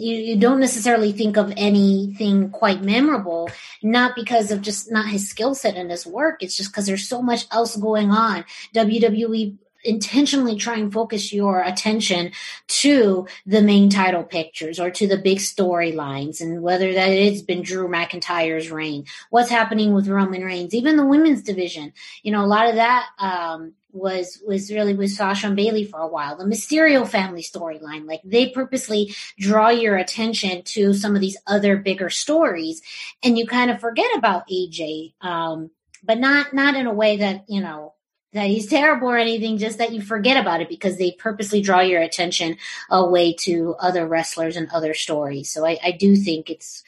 you, you don't necessarily think of anything quite memorable, not because of just not his skill set and his work. It's just because there's so much else going on. WWE intentionally try and focus your attention to the main title pictures or to the big storylines and whether that it's been Drew McIntyre's reign, what's happening with Roman Reigns, even the women's division. You know, a lot of that um, was was really with Sasha and Bayley for a while. The Mysterio family storyline, like they purposely draw your attention to some of these other bigger stories, and you kind of forget about AJ, um, but not not in a way that you know that he's terrible or anything, just that you forget about it because they purposely draw your attention away to other wrestlers and other stories. So I, I do think it's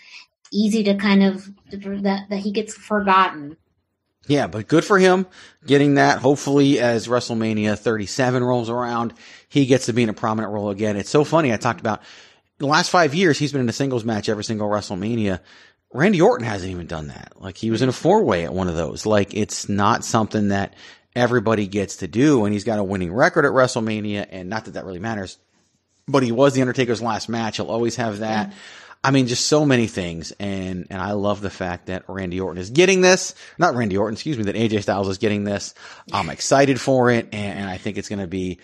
easy to kind of that that he gets forgotten. Yeah, but good for him getting that. Hopefully, as WrestleMania 37 rolls around, he gets to be in a prominent role again. It's so funny. I talked about the last five years, he's been in a singles match every single WrestleMania. Randy Orton hasn't even done that. Like he was in a four way at one of those. Like it's not something that everybody gets to do. And he's got a winning record at WrestleMania. And not that that really matters, but he was the Undertaker's last match. He'll always have that. Yeah. I mean, just so many things. And, and I love the fact that Randy Orton is getting this. Not Randy Orton, excuse me, that AJ Styles is getting this. I'm excited for it. And, and I think it's going to be,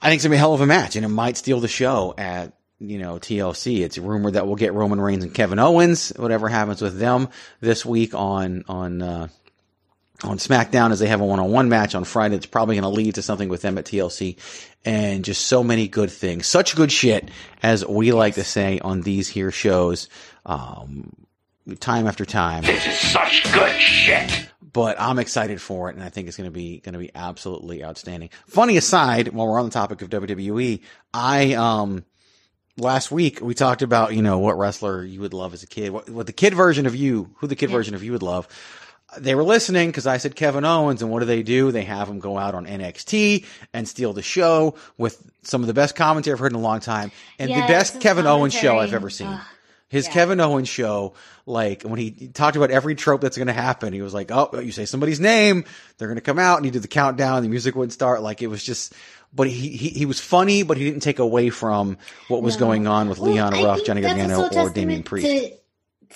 I think it's going to be a hell of a match and it might steal the show at, you know, TLC. It's rumored that we'll get Roman Reigns and Kevin Owens, whatever happens with them this week on, on, uh, on SmackDown as they have a one-on-one match on Friday. It's probably going to lead to something with them at TLC and just so many good things. Such good shit, as we like to say on these here shows, um, time after time. This is such good shit. But I'm excited for it, and I think it's going to be going to be absolutely outstanding. Funny aside, while we're on the topic of WWE, I um last week we talked about you know what wrestler you would love as a kid, what, what the kid version of you, who the kid yeah. version of you would love they were listening because I said Kevin Owens, and what do they do? They have him go out on NXT and steal the show with some of the best commentary I've heard in a long time, and yeah, the best Kevin commentary. Owens show I've ever seen. Uh, His yeah. Kevin Owens show, like when he talked about every trope that's going to happen, he was like, "Oh, you say somebody's name, they're going to come out," and he did the countdown, the music wouldn't start. Like it was just, but he he, he was funny, but he didn't take away from what was no. going on with well, Leon Ruff, Johnny Gargano, or Damien Priest. To-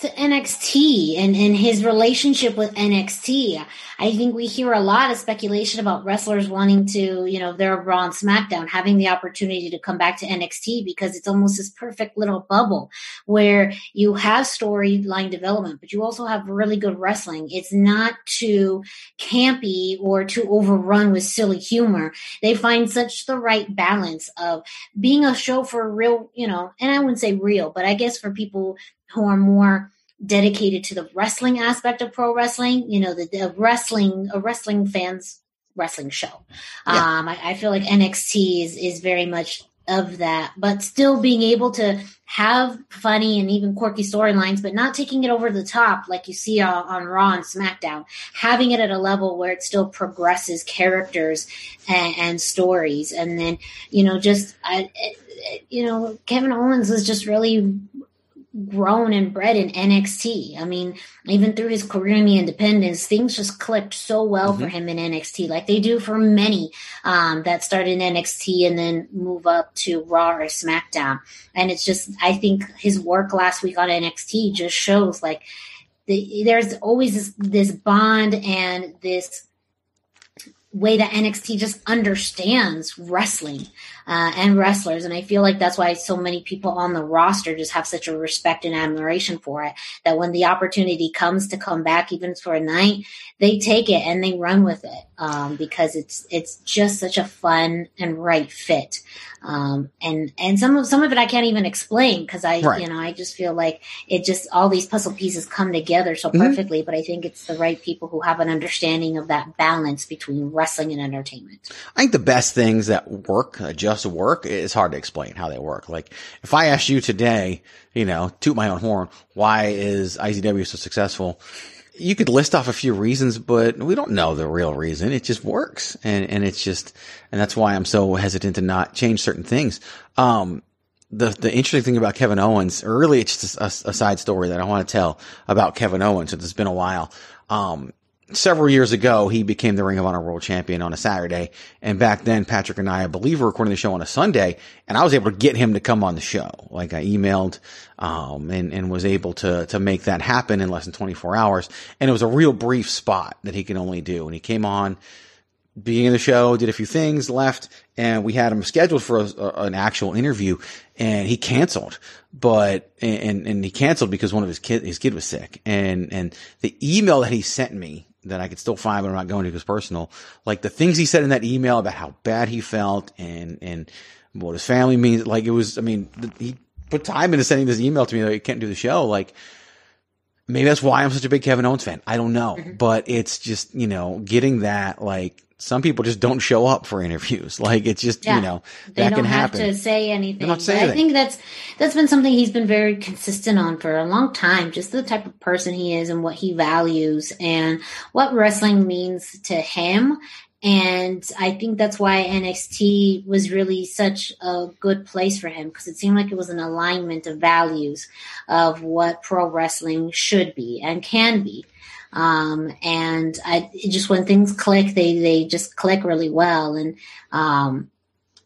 to NXT and, and his relationship with NXT. I think we hear a lot of speculation about wrestlers wanting to, you know, they're Raw and SmackDown, having the opportunity to come back to NXT because it's almost this perfect little bubble where you have storyline development, but you also have really good wrestling. It's not too campy or too overrun with silly humor. They find such the right balance of being a show for real, you know, and I wouldn't say real, but I guess for people who are more dedicated to the wrestling aspect of pro wrestling, you know, the, the wrestling, a wrestling fans wrestling show. Yeah. Um, I, I, feel like NXT is, is very much of that, but still being able to have funny and even quirky storylines, but not taking it over the top like you see on, on, Raw and SmackDown. Having it at a level where it still progresses characters and, and stories, and then you know, just I, you know, Kevin Owens was just really grown and bred in NXT. I mean, even through his career in the independence, things just clicked so well mm-hmm. for him in NXT, like they do for many um, that start in NXT and then move up to Raw or SmackDown. And it's just, I think his work last week on NXT just shows like the, there's always this, this bond and this way that NXT just understands wrestling uh, and wrestlers. And I feel like that's why so many people on the roster just have such a respect and admiration for it. That when the opportunity comes to come back, even for a night, they take it and they run with it um, because it's it's just such a fun and right fit. Um, and and some of some of it I can't even explain because I right. you know I just feel like it just all these puzzle pieces come together so mm-hmm. perfectly. But I think it's the right people who have an understanding of that balance between wrestling and entertainment. I think the best things that work uh, just work it's hard to explain how they work. Like if I asked you today, you know, toot my own horn, why is IZW so successful? you could list off a few reasons, but we don't know the real reason. It just works. And, and it's just, and that's why I'm so hesitant to not change certain things. Um, the, the interesting thing about Kevin Owens, or really it's just a, a side story that I want to tell about Kevin Owens it's been a while. Um, several years ago, he became the Ring of Honor World Champion on a Saturday. And back then, Patrick and I, I believe, were recording the show on a Sunday. And I was able to get him to come on the show. Like I emailed, um, and, and was able to, to make that happen in less than 24 hours. And it was a real brief spot that he could only do. And he came on, beginning of the show, did a few things, left, and we had him scheduled for a, a, an actual interview, and he canceled. But and and he canceled because one of his kid his kid was sick, and and the email that he sent me that I could still find, but I'm not going to because personal. Like the things he said in that email about how bad he felt and and what his family means. Like it was, I mean, he put time into sending this email to me that he can't do the show. Like maybe that's why I'm such a big Kevin Owens fan. I don't know, Mm-hmm. but it's just you know getting that like some people just don't show up for interviews. Like it's just Yeah. you know They that can happen. to say anything. don't have to say I think that's that's been something he's been very consistent on for a long time. Just the type of person he is and what he values and what wrestling means to him. And I think that's why NXT was really such a good place for him because it seemed like it was an alignment of values of what pro wrestling should be and can be. Um, and I just when things click, they they just click really well. And um,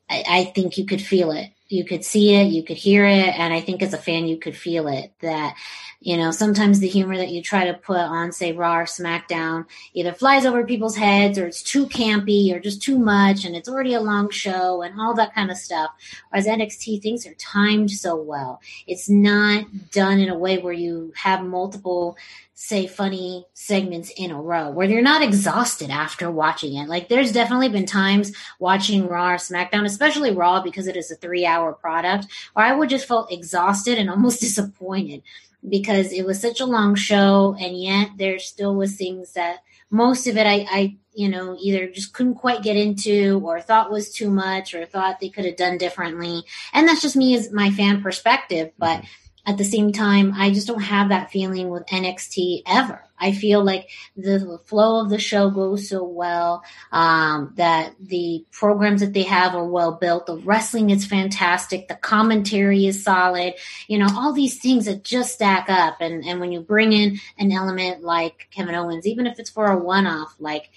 I, I think you could feel it. You could see it, you could hear it, and I think as a fan, you could feel it. That you know sometimes the humor that you try to put on, say Raw or SmackDown, either flies over people's heads, or it's too campy, or just too much, and it's already a long show, and all that kind of stuff. Whereas NXT, things are timed so well. It's not done in a way where you have multiple say funny segments in a row where you're not exhausted after watching it. Like there's definitely been times watching Raw or SmackDown, especially Raw because it is a three hour product, where I would just feel exhausted and almost disappointed because it was such a long show and yet there still was things that most of it I, I you know either just couldn't quite get into or thought was too much or thought they could have done differently. And that's just me as my fan perspective but mm-hmm. At the same time, I just don't have that feeling with NXT ever. I feel like the flow of the show goes so well, um, that the programs that they have are well built. The wrestling is fantastic. The commentary is solid. You know, all these things that just stack up. And, and when you bring in an element like Kevin Owens, even if it's for a one off, like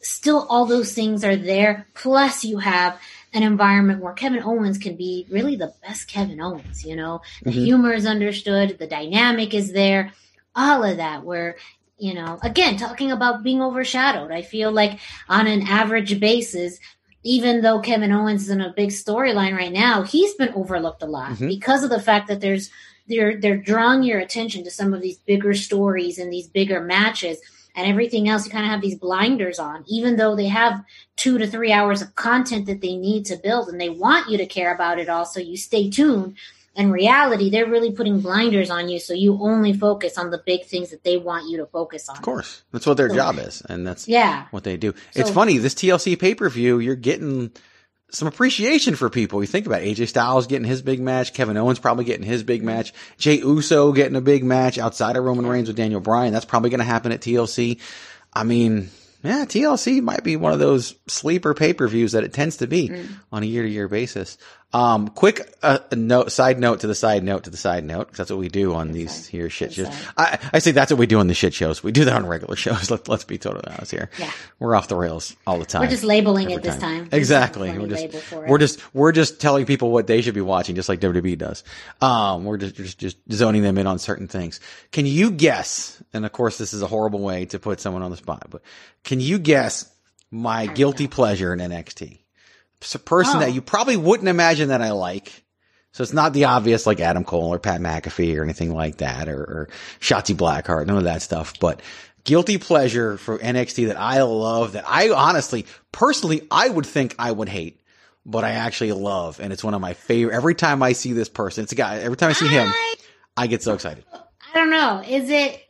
still all those things are there. Plus you have an environment where Kevin Owens can be really the best Kevin Owens, you know, the Mhm. humor is understood, the dynamic is there, all of that where you know, again, talking about being overshadowed. I feel like on an average basis, even though Kevin Owens is in a big storyline right now, he's been overlooked a lot Mhm. because of the fact that there's they're they're drawing your attention to some of these bigger stories and these bigger matches and everything else you kind of have these blinders on even though they have two to three hours of content that they need to build and they want you to care about it all so you stay tuned in reality they're really putting blinders on you so you only focus on the big things that they want you to focus on Of course, that's what their So- job is, and that's Yeah. what they do. it's So- funny this TLC pay per view. You're getting some appreciation for people. You think about AJ Styles getting his big match, Kevin Owens probably getting his big match, Jey Uso getting a big match outside of Roman Reigns with Daniel Bryan. That's probably going to happen at TLC. I mean, yeah, TLC might be one of those sleeper pay per views that it tends to be mm. on a year to year basis. Um, quick uh, note, side note to the side note to the side note, because that's what we do on these here shit shows. I, I say that's what we do on the shit shows. We do that on regular shows. Let, let's be totally honest here. Yeah. We're off the rails all the time. we're just labeling it this time Exactly. We're just label for it. we're just we're just telling people what they should be watching, just like WWE does. Um, we're just just just zoning them in on certain things. Can you guess? And of course, this is a horrible way to put someone on the spot, but can you guess my guilty pleasure in NXT? It's a person Oh. that you probably wouldn't imagine that I like. So it's not the obvious like Adam Cole or Pat McAfee or anything like that or, or Shotzi Blackheart, none of that stuff. But guilty pleasure for NXT that I love that I honestly, personally, I would think I would hate, but I actually love. And it's one of my favorite. Every time I see this person, it's a guy, every time I see him, I get so excited. I don't know. Is it?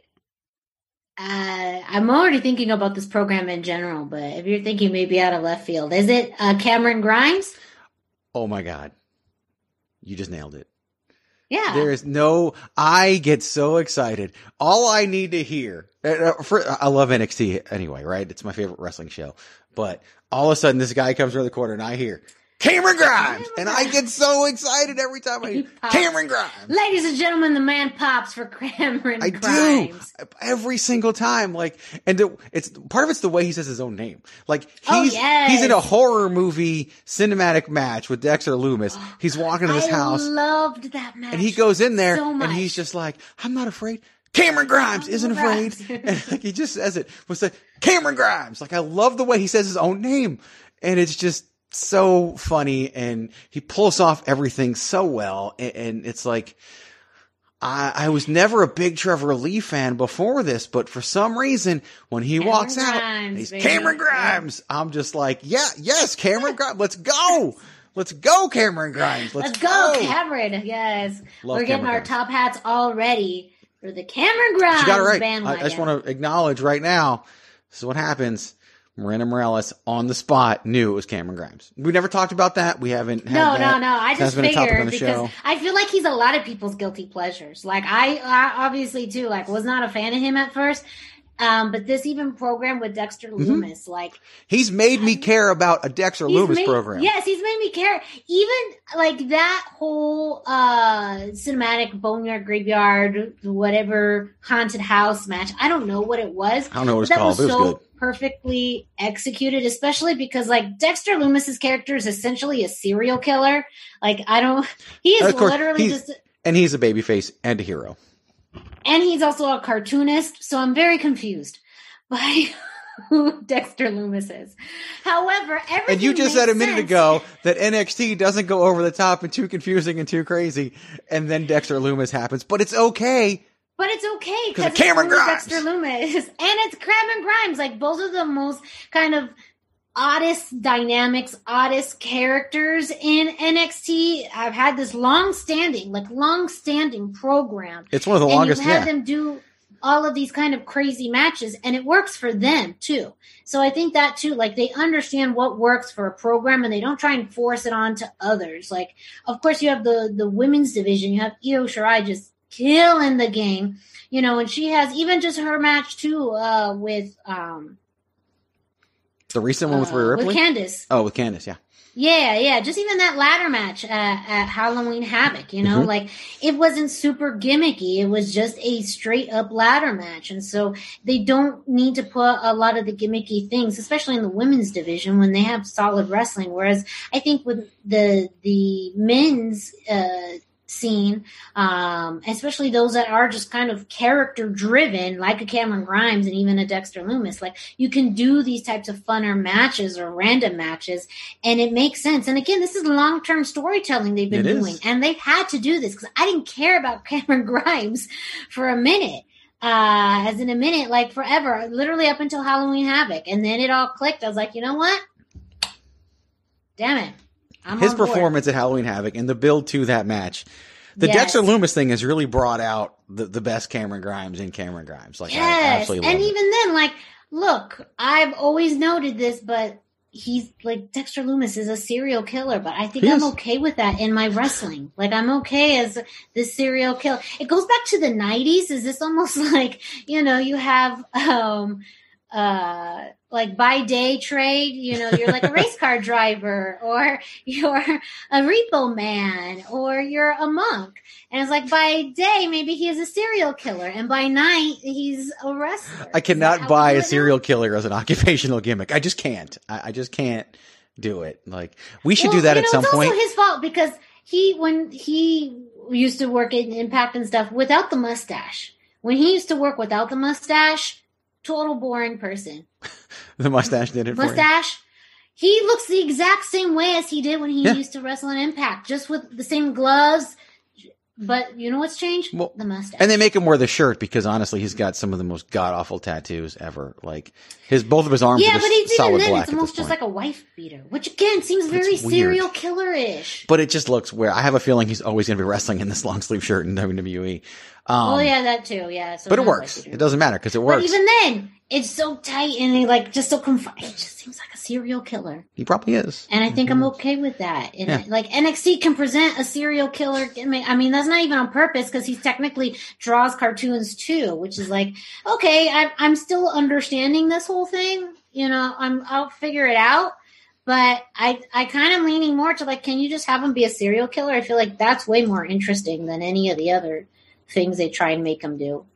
Uh, I'm already thinking about this program in general, but if you're thinking maybe out of left field, is it uh, Cameron Grimes? Oh my God. You just nailed it. Yeah. There is no, I get so excited. All I need to hear, uh, uh, for, I love NXT anyway, right? It's my favorite wrestling show. But all of a sudden, this guy comes around the corner and I hear Cameron Grimes, and I get so excited every time I hear Cameron Grimes. Ladies and gentlemen, the man pops for Cameron I Grimes. do every single time. Like, and the, it's part of it's the way he says his own name. Like Oh, he's yes. he's in a horror movie cinematic match with Dexter Loomis. He's walking to this I house, loved that match. and he goes in there, so and he's just like, "I'm not afraid." Cameron Grimes isn't afraid, and like he just says it. Was like Cameron Grimes. Like I love the way he says his own name, and it's just so funny, and he pulls off everything so well, and, and it's like. I, I was never a big Trevor Lee fan before this, but for some reason, when he walks out, Grimes, he's baby. Cameron Grimes. I'm just like, yeah, yes, Cameron Grimes. Let's go. Let's go, Cameron Grimes. Let's, Let's go, Cameron. Yes. Love We're getting Cameron our Grimes. top hats all ready for the Cameron Grimes She got it right. I. I just want to acknowledge right now. This is what happens. Miranda Morales on the spot knew it was Cameron Grimes. We never talked about that. We haven't. Had No, no, no. I just been a topic on figured because show. I feel like he's a lot of people's guilty pleasures. Like I, I obviously too, like was not a fan of him at first. Um, but this even program with Dexter Mm-hmm. Loomis, like He's made me care about a Dexter Loomis made- program. Yes, he's made me care. Even like that whole uh cinematic boneyard graveyard, whatever haunted house match. I don't know what it was. I don't know what it's that called, Was it was so good. Perfectly executed, especially because like Dexter Loomis's character is essentially a serial killer. Like I don't. He is course, literally just. and he's a babyface and a hero. And he's also a cartoonist, so I'm very confused by who Dexter Loomis is. However, everything And you just said a minute sense. ago that NXT doesn't go over the top and too confusing and too crazy, and then Dexter Loomis happens. But it's okay. But it's okay because Cameron Grimes. Dexter Loomis and it's Cameron Grimes. Like both of the most kind of oddest dynamics, oddest characters in NXT. I've had this long-standing, like long-standing program. It's one of the and longest, You have yeah. them do all of these kind of crazy matches, and it works for them too. So I think that too, like they understand what works for a program, and they don't try and force it on to others. Like, of course, you have the the women's division. You have Io Shirai just killing the game, you know, and she has even just her match too uh, with um The recent one with Uh, Rhea with Ripley. Candice. Oh, with Candice, yeah. Yeah, yeah. Just even that ladder match at, at Halloween Havoc, you know, Mhm. like it wasn't super gimmicky. It was just a straight up ladder match. And so they don't need to put a lot of the gimmicky things, especially in the women's division when they have solid wrestling. Whereas I think with the, the men's, uh, scene, um, especially those that are just kind of character driven, like a Cameron Grimes and even a Dexter Loomis. Like you can do these types of funner matches or random matches, and it makes sense. And again, this is long term storytelling they've been It is. doing, and they've had to do this because I didn't care about Cameron Grimes for a minute. Uh, as in a minute, like forever, literally up until Halloween Havoc, and then it all clicked. I was like, you know what? Damn it! I'm His on board. performance at Halloween Havoc and the build to that match. The Yes. Dexter Loomis thing has really brought out the, the best Cameron Grimes in Cameron Grimes. Like, Yes, and it. even then, like, look, I've always noted this, but he's like Dexter Loomis is a serial killer, but I think He I'm is. okay with that in my wrestling. Like, I'm okay as this serial killer. It goes back to the '90s. Is this almost like you know you have um uh like by day trade you know you're like a race car driver or you're a repo man or you're a monk and it's like by day maybe he is a serial killer and by night he's a wrestler I cannot buy a serial killer as an occupational gimmick. I just can't. I, I just can't do it. Like, we should Well, do that you at know, some it's point. also his fault because he when he used to work in Impact and stuff without the mustache. When he used to work without the mustache, total boring person. the mustache did it. Mustache. He looks the exact same way as he did when he Yeah. used to wrestle in Impact, just with the same gloves. But you know what's changed? the mustache. And they make him wear the shirt because honestly, he's got some of the most god awful tattoos ever. Like his both of his arms yeah, are but even solid then, black it's almost just like a wife beater, which again seems very serial killer ish. but it just looks weird. I have a feeling he's always going to be wrestling in this long sleeve shirt in WWE. Um, oh yeah, that too. Yeah, so but it works. It doesn't matter because it works. But even then, it's so tight and he, like just so confined. It just seems like a serial killer. he probably is. And I think I'm okay with that. And Mm-hmm. Yeah. like NXT can present a serial killer gimmick. I mean, that's not even on purpose because he technically draws cartoons too, which is like, okay, I, I'm still understanding this whole thing. You know, I'm, I'll figure it out. but I I kind of leaning more to like, can you just have him be a serial killer? I feel like that's way more interesting than any of the other things they try and make him do.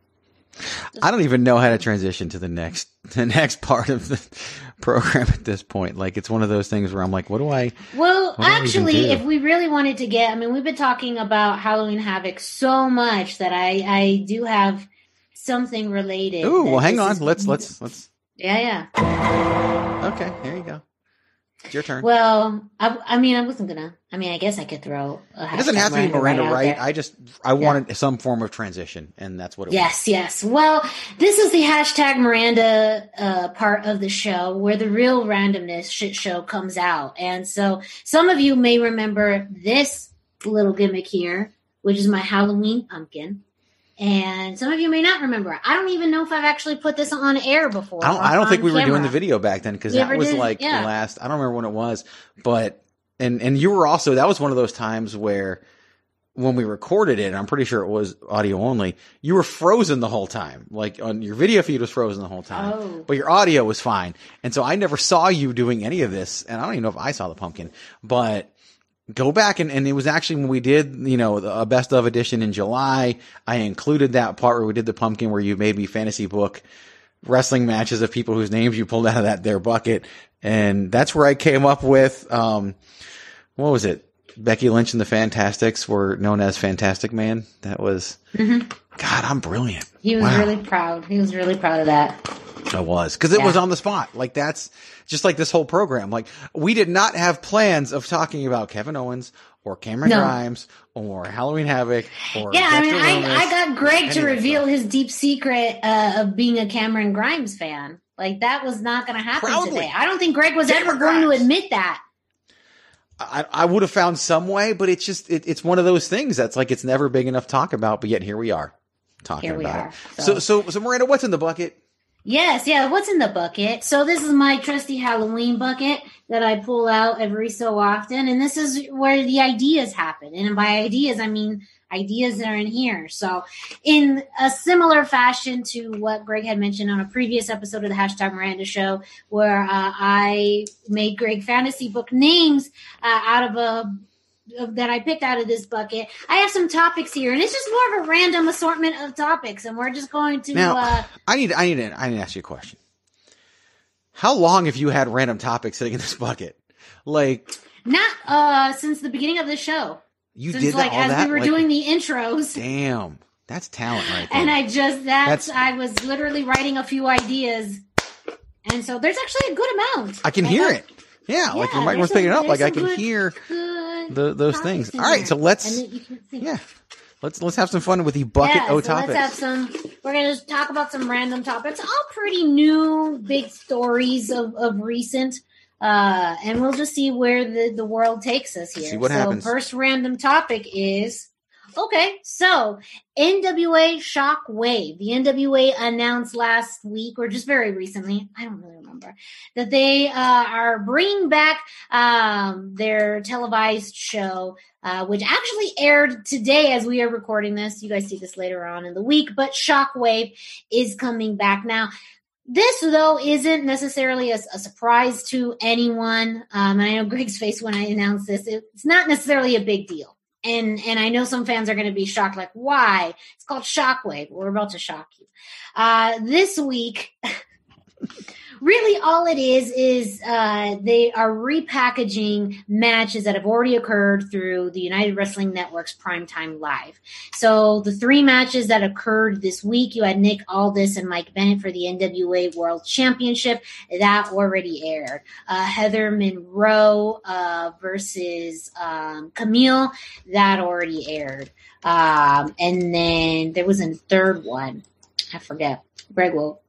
I don't even know how to transition to the next the next part of the program at this point. Like it's one of those things where I'm like, what do I? Well, do actually, do? if we really wanted to get, I mean, we've been talking about Halloween Havoc so much that I I do have something related. Ooh, well, hang on. is- Let's let's let's. Yeah, yeah. Okay, here you go. It's your turn. Well, I, I mean, I wasn't gonna. I mean, I guess I could throw. A it doesn't have to be Miranda out Wright. I just I wanted some form of transition, and that's what it was. Yes, yes. Well, this is the hashtag Miranda uh, part of the show where the real randomness shit show comes out. And so some of you may remember this little gimmick here, which is my Halloween pumpkin. And some of you may not remember. I don't even know if I've actually put this on air before. I don't. I don't think we were doing the video back then because that was did? like Yeah. the last. I don't remember when it was, but and and you were also that was one of those times where when we recorded it, I'm pretty sure it was audio only. You were frozen the whole time. Like on your video feed was frozen the whole time, Oh. but your audio was fine. And so I never saw you doing any of this, and I don't even know if I saw the pumpkin, but. Go back and, and it was actually when we did, you know, a best of edition in July. I included that part where we did the pumpkin where you made me fantasy book wrestling matches of people whose names you pulled out of that their bucket. And that's where I came up with, um, what was it? Becky Lynch and the Fantastics were known as Fantastic Man. That was, Mhm. God, I'm brilliant. He was Wow. really proud. He was really proud of that. I was because it was on the spot. Like that's just like this whole program. Like we did not have plans of talking about Kevin Owens or Cameron No. Grimes or Halloween Havoc or Yeah, I mean, I, I got Greg to reveal his deep secret uh, of being a Cameron Grimes fan. Like that was not going to happen Proudly. today. I don't think Greg was Cameron ever going to admit that. I, I would have found some way, but it's just it, it's one of those things that's like it's never big enough to talk about, but yet here we are talking Here we about are, it. So. so so Miranda, what's in the bucket? Yes, yeah. What's in the bucket? So this is my trusty Halloween bucket that I pull out every so often, and this is where the ideas happen. And by ideas, I mean ideas that are in here. So, in a similar fashion to what Greg had mentioned on a previous episode of the hashtag Miranda Show, where uh, I made Greg fantasy book names uh, out of a that I picked out of this bucket. I have some topics here, and it's just more of a random assortment of topics, and we're just going to. Now uh, I need I need to, I need to ask you a question. How long have you had random topics sitting in this bucket? Like Not uh since the beginning of the show. you since did like that, as that? we were Like, doing the intros. damn, that's talent right there. And I just that's, That's- I was literally writing a few ideas. And so there's actually a good amount. I can hear it. Yeah, like your Yeah, microphone's picking it up. Like I can good- hear good the, those things. All right, so let's And then you can see. yeah, let's let's have some fun with the bucket yeah, o so topics. let's have some. We're gonna talk about some random topics, all pretty new, big stories of of recent, uh, and we'll just see where the the world takes us here. See what so happens. first random topic is okay. So NWA Shockwave, the NWA announced last week or just very recently. I don't really remember that they uh, are bringing back um, their televised show uh, which actually aired today as we are recording this. You guys see this later on in the week, but Shockwave is coming back now. This though isn't necessarily a, a surprise to anyone. Um, and I know Greg's face when I announced this. It's not necessarily a big deal. And and I know some fans are going to be shocked, like why? It's called Shockwave. We're about to shock you. Uh, this week, really all it is is uh, they are repackaging matches that have already occurred through the United Wrestling Network's Primetime Live. So the three matches that occurred this week, you had Nick Aldis and Mike Bennett for the NWA World Championship. That already aired. Uh, Heather Monroe uh, versus um, Kamille, that already aired. Um, and then there was a third one. I forget. Greg will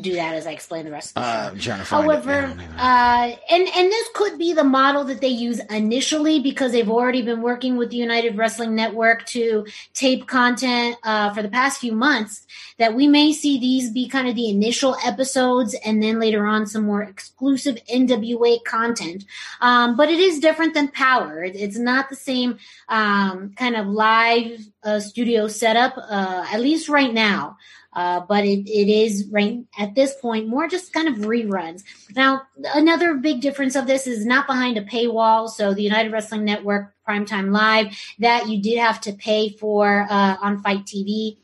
do that as I explain the rest of the show. Uh, I'm trying to find it. However, uh, and and this could be the model that they use initially because they've already been working with the United Wrestling Network to tape content uh, for the past few months. That we may see these be kind of the initial episodes, and then later on some more exclusive NWA content. Um, but it is different than Power. It's not the same um, kind of live uh, studio setup, uh, at least right now. Uh, but it, it is right at this point more just kind of reruns. Now, another big difference of this is not behind a paywall. So the United Wrestling Network Primetime Live that you did have to pay for uh, on FITE TV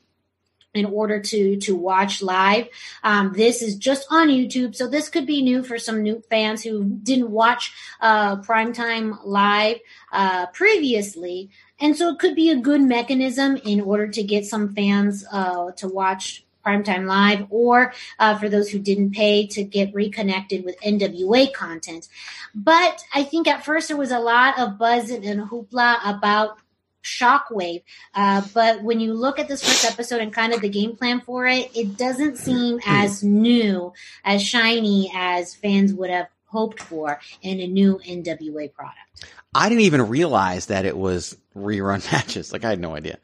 in order to to watch live. Um, this is just on YouTube, so this could be new for some new fans who didn't watch uh, primetime live uh, previously, and so it could be a good mechanism in order to get some fans uh, to watch primetime live or uh, for those who didn't pay to get reconnected with nwa content. But i think at first there was a lot of buzz and hoopla about shockwave uh, but when you look at this first episode and kind of the game plan for it it doesn't seem as new as shiny as fans would have hoped for in a new nwa product I didn't even realize that it was rerun matches. Like I had no idea.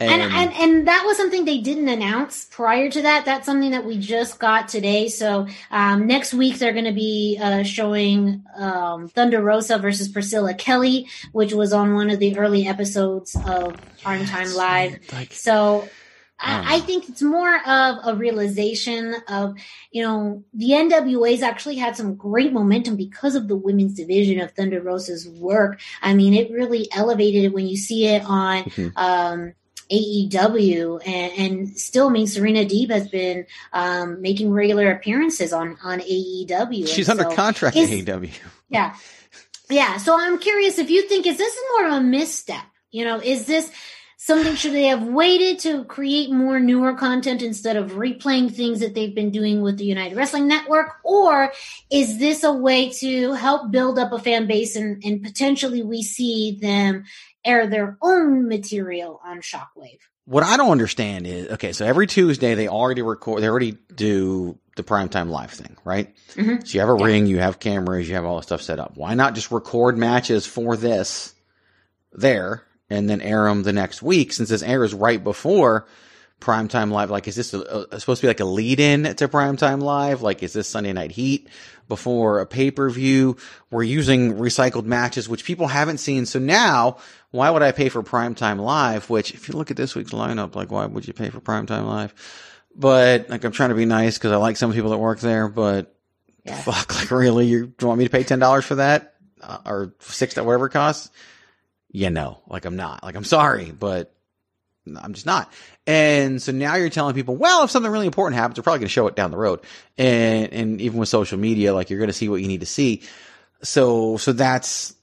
and, and and that was something they didn't announce prior to that. That's something that we just got today. So um, next week they're going to be uh, showing um, Thunder Rosa versus Priscilla Kelly, which was on one of the early episodes of Prime Time Live. Like- so. I, I think it's more of a realization of, you know, the NWA's actually had some great momentum because of the women's division of Thunder Rosa's work. I mean, it really elevated it when you see it on Mhm. um, AEW, and, and still, I mean, Serena Deeb has been um, making regular appearances on on AEW. She's under so contract at AEW. yeah. Yeah. So I'm curious if you think, is this more of a misstep? You know, is this something, should they have waited to create more newer content instead of replaying things that they've been doing with the United Wrestling Network? Or is this a way to help build up a fan base and, and potentially we see them air their own material on Shockwave? What I don't understand is okay, so every Tuesday they already record, they already do the primetime live thing, right? Mhm. So you have a ring, you have cameras, you have all the stuff set up. Why not just record matches for this there and then air them the next week since this airs right before primetime live? Like, is this a, a- supposed to be like a lead in to primetime live? Like, is this Sunday Night Heat before a pay per view? We're using recycled matches, which people haven't seen. So now, why would I pay for primetime live? Which, if you look at this week's lineup, like, why would you pay for primetime live? But like, I'm trying to be nice because I like some people that work there, but fuck, like, really, you want me to pay ten dollars for that uh, or six, that whatever it costs? Yeah, no, like I'm not. Like I'm sorry, but I'm just not. And so now you're telling people, well, if something really important happens, we're probably going to show it down the road. And and even with social media, like you're going to see what you need to see. So so that's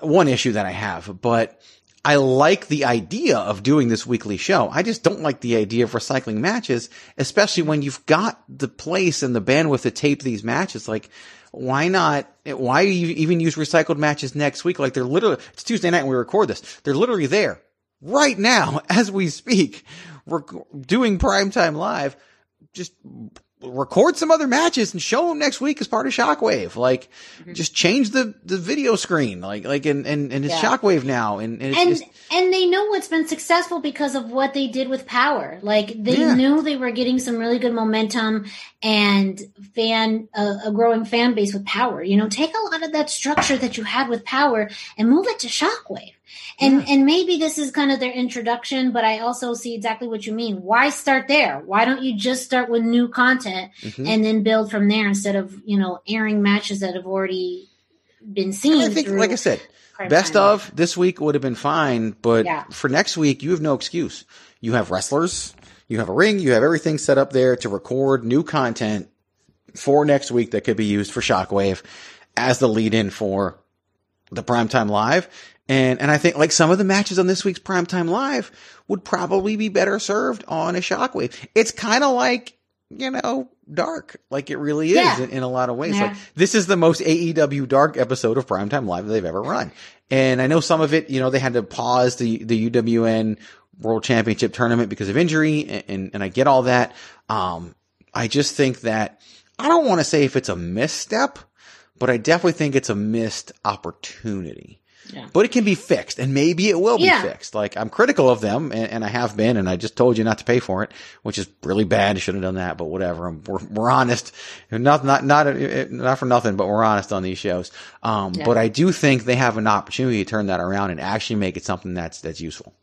one issue that I have, but I like the idea of doing this weekly show. I just don't like the idea of recycling matches, especially when you've got the place and the bandwidth to tape these matches. Like, why not? Why even use recycled matches next week? Like they're literally, it's Tuesday night and we record this. They're literally there right now as we speak. We're doing primetime live. Just record some other matches and show them next week as part of Shockwave. Like, just change the, the video screen. Like, like, and, and, and it's Yeah. Shockwave now. And, and it's and just, and they know what's been successful because of what they did with power like they Yeah. knew they were getting some really good momentum and fan uh, a growing fan base with power you know take a lot of that structure that you had with power and move it to shockwave and and maybe this is kind of their introduction but i also see exactly what you mean why start there why don't you just start with new content Mhm. and then build from there instead of you know airing matches that have already been seen I think, like I said, best Time. of this week would have been fine, but Yeah. for next week, you have no excuse. You have wrestlers, you have a ring, you have everything set up there to record new content for next week that could be used for Shockwave as the lead in for the primetime live. And, and I think like some of the matches on this week's primetime live would probably be better served on a Shockwave. It's kind of like, you know, dark. Like it really is Yeah. in, in a lot of ways. Yeah. Like this is the most AEW dark episode of Primetime Live that they've ever run. And I know some of it, you know, they had to pause the, the UWN World Championship tournament because of injury and, and, and I get all that. Um, I just think that I don't want to say if it's a misstep, but I definitely think it's a missed opportunity. Yeah. But it can be fixed and maybe it will be Yeah. fixed. Like I'm critical of them and, and I have been and I just told you not to pay for it, which is really bad. I shouldn't have done that, but whatever. We're, we're honest. Not, not, not, not for nothing, but we're honest on these shows. Um, Yeah. but I do think they have an opportunity to turn that around and actually make it something that's, that's useful.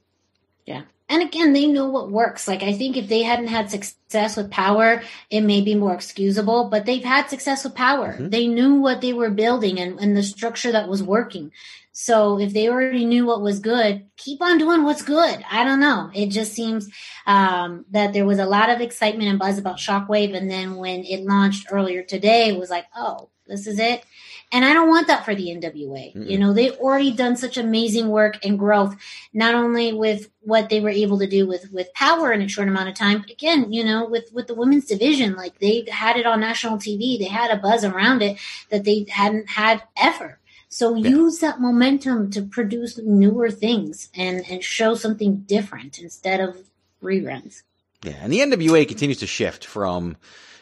Yeah. And again, they know what works. Like, I think if they hadn't had success with power, it may be more excusable, but they've had success with power. Mm-hmm. They knew what they were building and, and the structure that was working. So if they already knew what was good, keep on doing what's good. I don't know. It just seems um, that there was a lot of excitement and buzz about Shockwave. And then when it launched earlier today, it was like, oh, this is it. And I don't want that for the NWA. Mm-mm. You know, they've already done such amazing work and growth, not only with what they were able to do with with power in a short amount of time, but again, you know, with with the women's division, like they had it on national TV, they had a buzz around it that they hadn't had ever. So use that momentum to produce newer things and and show something different instead of reruns. Yeah, and the NWA continues to shift from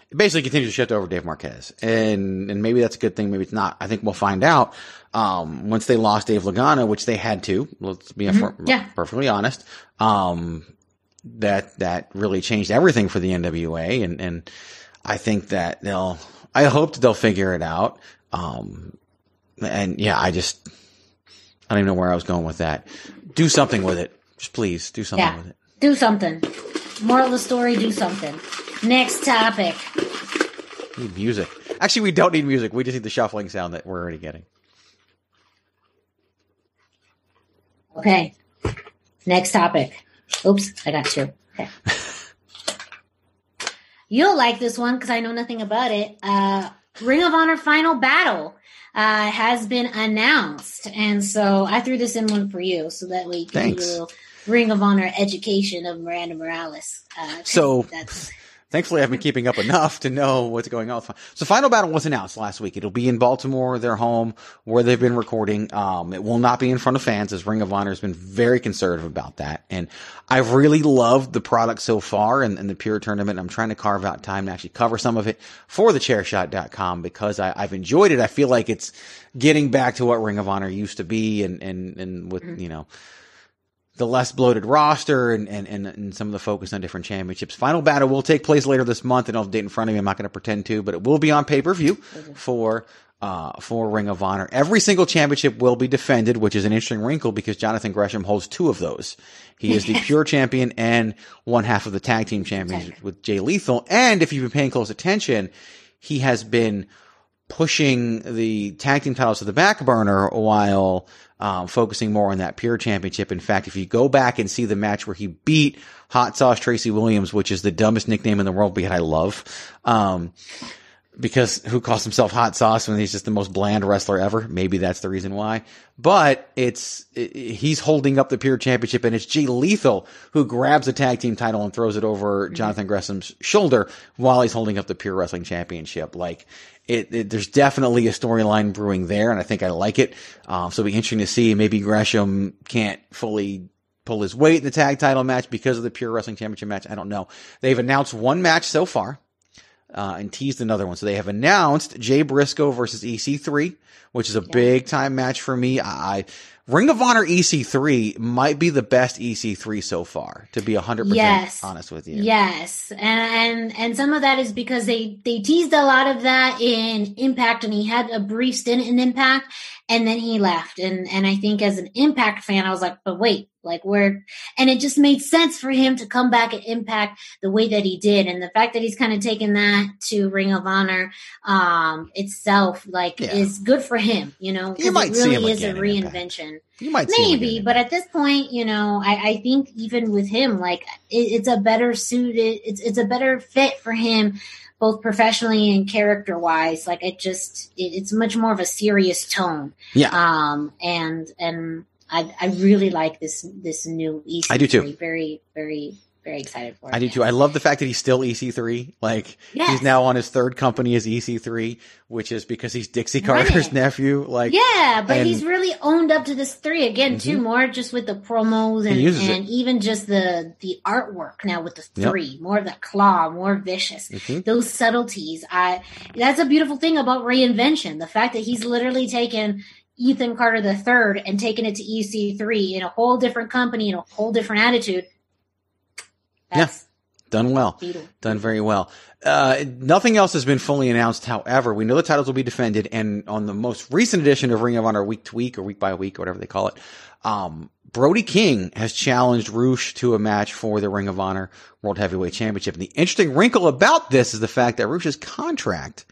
it basically continues to shift over Dave Marquez, and and maybe that's a good thing, maybe it's not. I think we'll find out um, once they lost Dave Lagana, which they had to. Let's be Mhm, yeah. perfectly honest. Um, that that really changed everything for the NWA, and and I think that they'll. I hope that they'll figure it out. Um, and yeah, I just I don't even know where I was going with that. Do something with it, just please do something Yeah. with it. Do something. Moral of the story, do something. Next topic. Need music. Actually, we don't need music. We just need the shuffling sound that we're already getting. Okay. Next topic. Oops, I got two. Okay. You'll like this one because I know nothing about it. Uh, Ring of Honor Final Battle uh, has been announced, and so I threw this in one for you so that way you can do Thanks. a little Ring of Honor education of Miranda Morales. Uh, So, that's thankfully, I've been keeping up enough to know what's going on. So, Final Battle was announced last week. It'll be in Baltimore, their home, where they've been recording. Um, it will not be in front of fans, as Ring of Honor has been very conservative about that. And I've really loved the product so far and, and the Pure Tournament. I'm trying to carve out time to actually cover some of it for the chairshot.com because I, I've enjoyed it. I feel like it's getting back to what Ring of Honor used to be and, and, and with, you know, the less bloated roster and, and, and, and some of the focus on different championships. Final battle will take place later this month. And I don't have a date in front of me. I'm not going to pretend to, but it will be on pay per view for, uh, for Ring of Honor. Every single championship will be defended, which is an interesting wrinkle because Jonathan Gresham holds two of those. He is the pure champion and one half of the tag team champions with Jay Lethal. And if you've been paying close attention, he has been pushing the tag team titles to the back burner while um, focusing more on that pure championship. In fact, if you go back and see the match where he beat Hot Sauce Tracy Williams, which is the dumbest nickname in the world, but yet I love, um, because who calls himself Hot Sauce when he's just the most bland wrestler ever? Maybe that's the reason why. But it's it, he's holding up the pure championship, and it's Jay Lethal who grabs the tag team title and throws it over Jonathan Gresham's shoulder while he's holding up the pure wrestling championship. Like it, it there's definitely a storyline brewing there, and I think I like it. Um, so it'll be interesting to see. Maybe Gresham can't fully pull his weight in the tag title match because of the pure wrestling championship match. I don't know. They've announced one match so far uh, and teased another one. So they have announced Jay Briscoe versus EC3, which is a big time match for me. I, I Ring of Honor EC3 might be the best EC3 so far, to be 100% Yes. honest with you. Yes, and and and some of that is because they they teased a lot of that in Impact, and he had a brief stint in Impact, and then he left. And and I think as an Impact fan, I was like, but wait, like where? And it just made sense for him to come back at Impact the way that he did, and the fact that he's kind of taken that to Ring of Honor um itself, like, Yeah. is good for him. You know, 'cause might it see really him is a reinvention. You might see Maybe, but at this point, you know, I, I think even with him, like it, it's a better suited, it's it's a better fit for him, both professionally and character wise. Like it just, it, it's much more of a serious tone. Yeah. Um, and and I I really like this this new EC3. I do too. Very very very excited for it. I do too. I love the fact that he's still EC3. Like Yes. he's now on his third company as EC3, which is because he's Dixie Right. Carter's nephew. Like yeah, but and- he's really owned up to this three again too, Mhm. more just with the promos and, and even just the the artwork now with the Yep. three, more of the claw, more vicious. Mhm. Those subtleties, I that's a beautiful thing about reinvention. The fact that he's literally taken Ethan Carter the third and taken it to EC3 in a whole different company in a whole different attitude. Yeah, Done well. Beetle. Done very well. Uh, nothing else has been fully announced. However, we know the titles will be defended, and on the most recent edition of Ring of Honor week to week or week by week or whatever they call it, um, Brody King has challenged Rush to a match for the Ring of Honor World Heavyweight Championship. And the interesting wrinkle about this is the fact that Rush's contract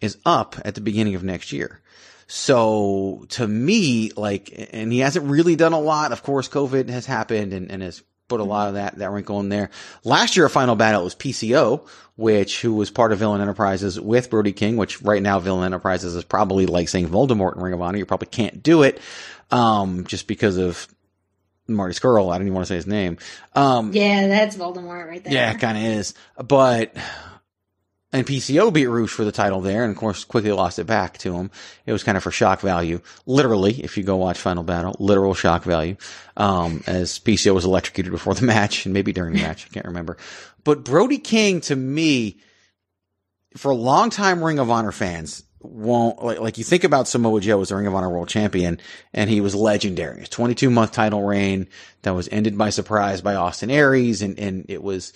is up at the beginning of next year. So to me, like, and he hasn't really done a lot. Of course, COVID has happened and, and has put a lot of that, that wrinkle in there. Last year, a final battle was PCO, which, who was part of Villain Enterprises with Brody King, which right now Villain Enterprises is probably like saying Voldemort in Ring of Honor. You probably can't do it, um, just because of Marty Scurll. I don't even want to say his name. Um, Yeah, that's Voldemort right there. yeah, it kind of is. But, and PCO beat Rush for the title there, and of course quickly lost it back to him. It was kind of for shock value. Literally, if you go watch Final Battle, literal shock value. Um, as PCO was electrocuted before the match, and maybe during the match, I can't remember. But Brody King, to me, for a long time Ring of Honor fans, won't like like you think about Samoa Joe as the Ring of Honor World Champion, and he was legendary. His 22 month title reign that was ended by surprise by Austin Aries, and and it was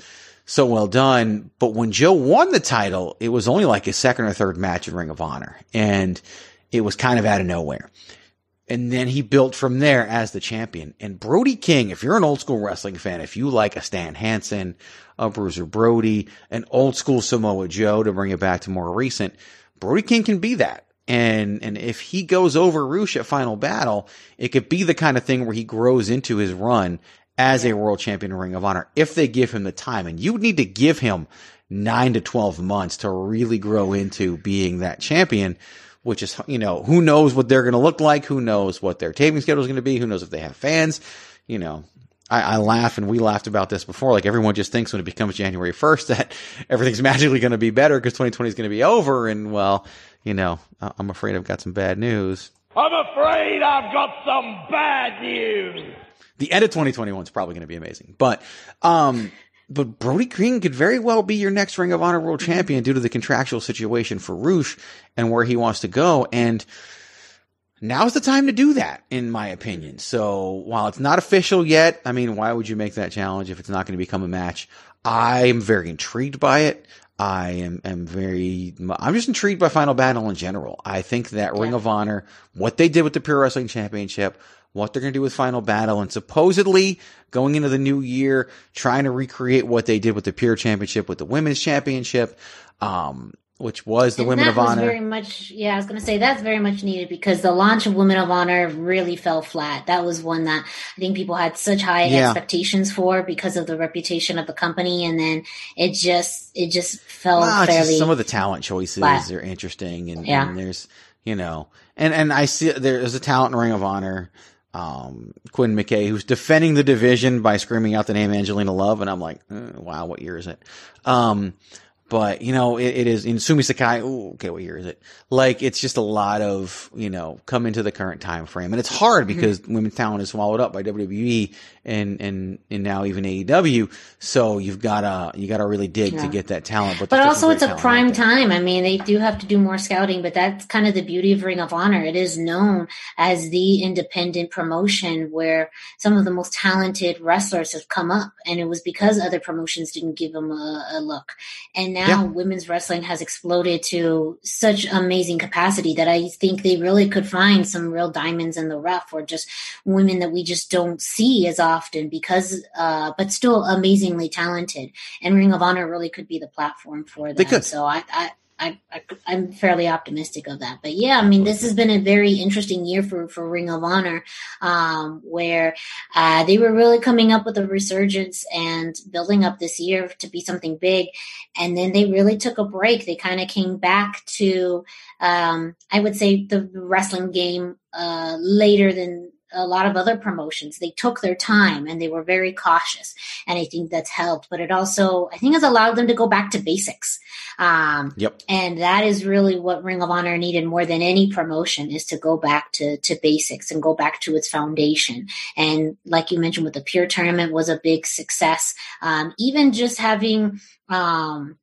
so well done. But when Joe won the title, it was only like his second or third match in Ring of Honor, and it was kind of out of nowhere. And then he built from there as the champion. And Brody King, if you're an old school wrestling fan, if you like a Stan Hansen, a Bruiser Brody, an old school Samoa Joe to bring it back to more recent, Brody King can be that. And, and if he goes over Rush at Final Battle, it could be the kind of thing where he grows into his run as a world champion in Ring of Honor if they give him the time. And you need to give him nine to 12 months to really grow into being that champion, which is, you know, who knows what they're going to look like? Who knows what their taping schedule is going to be? Who knows if they have fans? You know, I, I laugh and we laughed about this before. Like everyone just thinks when it becomes January 1st that everything's magically going to be better because 2020 is going to be over. And well, you know, I'm afraid I've got some bad news. I'm afraid I've got some bad news. The end of 2021 is probably going to be amazing. But, um, but Brody King could very well be your next Ring of Honor World Champion due to the contractual situation for Rush and where he wants to go. And now's the time to do that, in my opinion. So while it's not official yet, I mean, why would you make that challenge if it's not going to become a match? I am very intrigued by it. I am, am very, I'm just intrigued by Final Battle in general. I think that Ring of Honor, what they did with the Pure Wrestling Championship, what they're going to do with Final Battle, and supposedly going into the new year, trying to recreate what they did with the Pure Championship with the Women's Championship, um, which was the And Women of Honor. very much, yeah, I was going to say that's very much needed because the launch of Women of Honor really fell flat. That was one that I think people had such high Yeah. expectations for because of the reputation of the company, and then it just it just fell Well, it's just fairly. some of the talent choices flat. are interesting, and, Yeah. and there's you know, and and I see there's a talent in Ring of Honor, um, Quinn McKay, who's defending the division by screaming out the name Angelina Love, and I'm like, eh, wow, what year is it? Um, but you know, it, it is in Sumi Sakai. Ooh, okay, what year is it? Like, it's just a lot of you know, come into the current time frame, and it's hard Mm-hmm. because women's talent is swallowed up by WWE and and and now even AEW. So you've gotta you gotta really dig to get that talent. But, But also, it's a great talent out prime time. I mean, they do have to do more scouting, but that's kind of the beauty of Ring of Honor. It is known as the independent promotion where some of the most talented wrestlers have come up, and it was because other promotions didn't give them a, a look. And now Yeah. women's wrestling has exploded to such amazing capacity that I think they really could find some real diamonds in the rough, or just women that we just don't see as often because, uh, but still amazingly talented. And Ring of Honor really could be the platform for could. So I, I, I, I, I'm fairly optimistic of that. But yeah, I mean, this has been a very interesting year for, for Ring of Honor, um, where, uh, they were really coming up with a resurgence and building up this year to be something big. And then they really took a break. They kind of came back to, um, I would say the wrestling game, uh, later than, a lot of other promotions. They took their time and they were very cautious. And I think that's helped. But it also, I think, has allowed them to go back to basics. Um, Yep. and that is really what Ring of Honor needed more than any promotion is to go back to, to basics and go back to its foundation. And like you mentioned with the Pure Tournament was a big success. Um, even just having, um,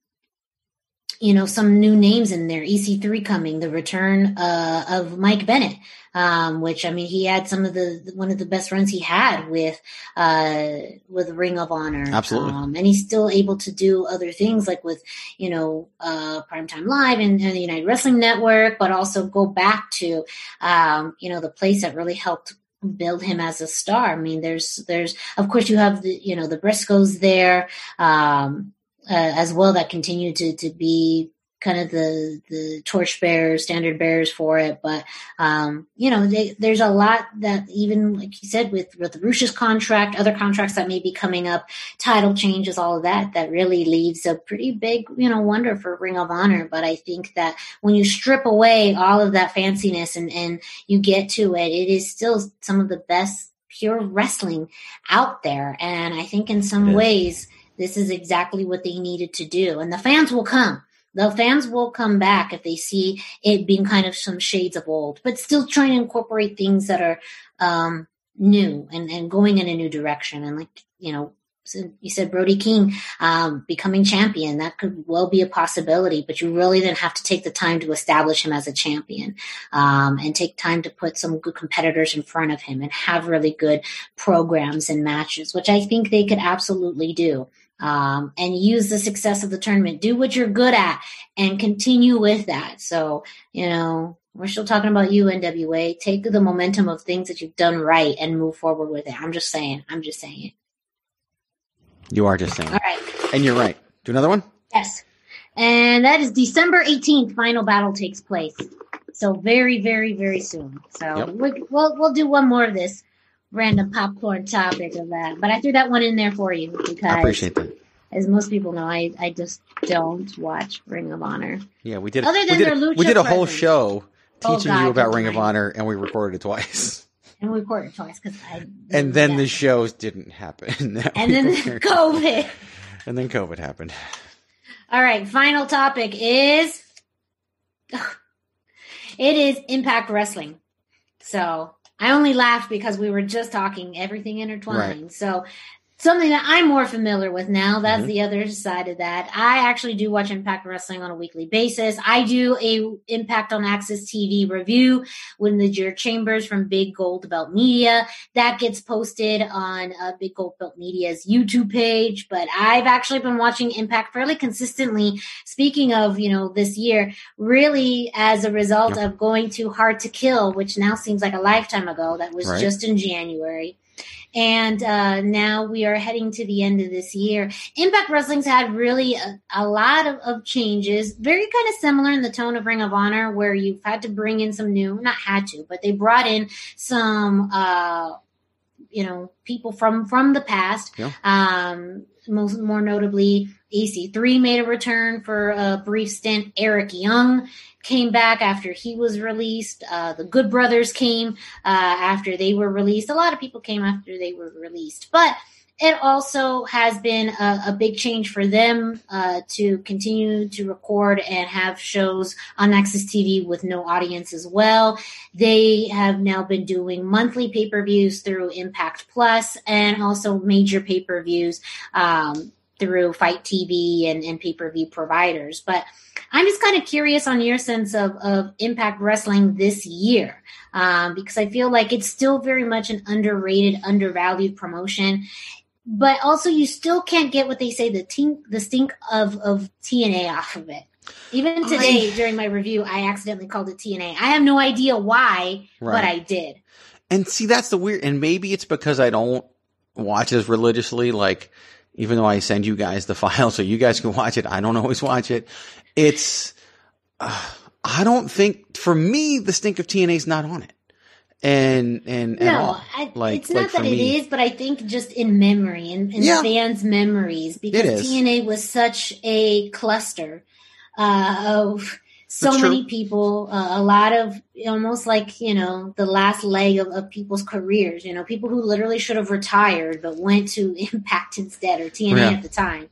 you know, some new names in there. EC3 coming, the return uh, of Mike Bennett, um, which I mean, he had some of the one of the best runs he had with uh, with Ring of Honor. Absolutely. um, and he's still able to do other things like with you know uh, Primetime Live and, and the United Wrestling Network, but also go back to um, you know the place that really helped build him as a star. I mean, there's there's of course you have the you know the Briscoes there um, uh, as well that continue to to be kind of the the torch bearers, standard bearers for it. But um, you know, they, there's a lot that even like you said with with the Rush's contract, other contracts that may be coming up, title changes, all of that, that really leaves a pretty big you know wonder for Ring of Honor. But I think that when you strip away all of that fanciness and and you get to it, it is still some of the best pure wrestling out there. And I think in some ways. This is exactly what they needed to do. And the fans will come the fans will come back if they see it being kind of some shades of old, but still trying to incorporate things that are um, new and, and going in a new direction. And like, you know, you said Brody King um, becoming champion. That could well be a possibility, but you really then have to take the time to establish him as a champion um, and take time to put some good competitors in front of him and have really good programs and matches, which I think they could absolutely do um, and use the success of the tournament. Do what you're good at and continue with that. So, you know, we're still talking about you, NWA. Take the momentum of things that you've done right and move forward with it. I'm just saying. I'm just saying it. You are just saying. All right. And you're right. Do another one? Yes. And that is December 18th, final battle takes place. So very, very, very soon. So Yep. we, we'll, we'll do one more of this random popcorn topic of that. But I threw that one in there for you because I appreciate that. as most people know, I, I just don't watch Ring of Honor. Yeah, we did. Other we than did, their lucha we did a whole presence. show Oh, teaching God, you about Ring of. Honor, and we recorded it twice. And we recorded twice because I. And then the shows didn't happen. And then were- COVID. And then COVID happened. All right, final topic is it is Impact Wrestling. So I only laughed because we were just talking everything intertwined. Right. So something that I'm more familiar with now. That's Mhm. the other side of that. I actually do watch Impact Wrestling on a weekly basis. I do a Impact on AXS TV review with the Jared Chambers from Big Gold Belt Media. That gets posted on uh, Big Gold Belt Media's YouTube page. But I've actually been watching Impact fairly consistently. Speaking of, you know, this year, really as a result of going to Hard to Kill, which now seems like a lifetime ago. That was Right. just in January. And uh, now we are heading to the end of this year. Impact Wrestling's had really a, a lot of, of changes, very kind of similar in the tone of Ring of Honor, where you've had to bring in some new, not had to, but they brought in some, uh, you know, people from from the past. Yeah. Um, most more notably, EC3 made a return for a brief stint. Eric Young came back after he was released. Uh, the Good Brothers came uh, after they were released. A lot of people came after they were released, but it also has been a, a big change for them uh, to continue to record and have shows on AXS TV with no audience as well. They have now been doing monthly pay per views through Impact Plus and also major pay per views um, through FITE TV and, and pay per view providers. But I'm just kind of curious on your sense of, of Impact Wrestling this year um, because I feel like it's still very much an underrated, undervalued promotion. But also, you still can't get what they say the tink, the stink of, of TNA off of it. Even today, during my review, I accidentally called it TNA. I have no idea why, but I did. And see, that's the weird, and maybe it's because I don't watch as religiously. Like, even though I send you guys the file so you guys can watch it, I don't always watch it. It's, uh, I don't think for me the stink of TNA is not on it, and and at No, all. I, like, it's like not for that it me, is, but I think just in memory and in, Yeah. fans' memories because. TNA was such a cluster uh, of so many people, uh, a lot of almost like you know the last leg of, of people's careers. You know, people who literally should have retired but went to Impact instead or TNA Yeah. at the time.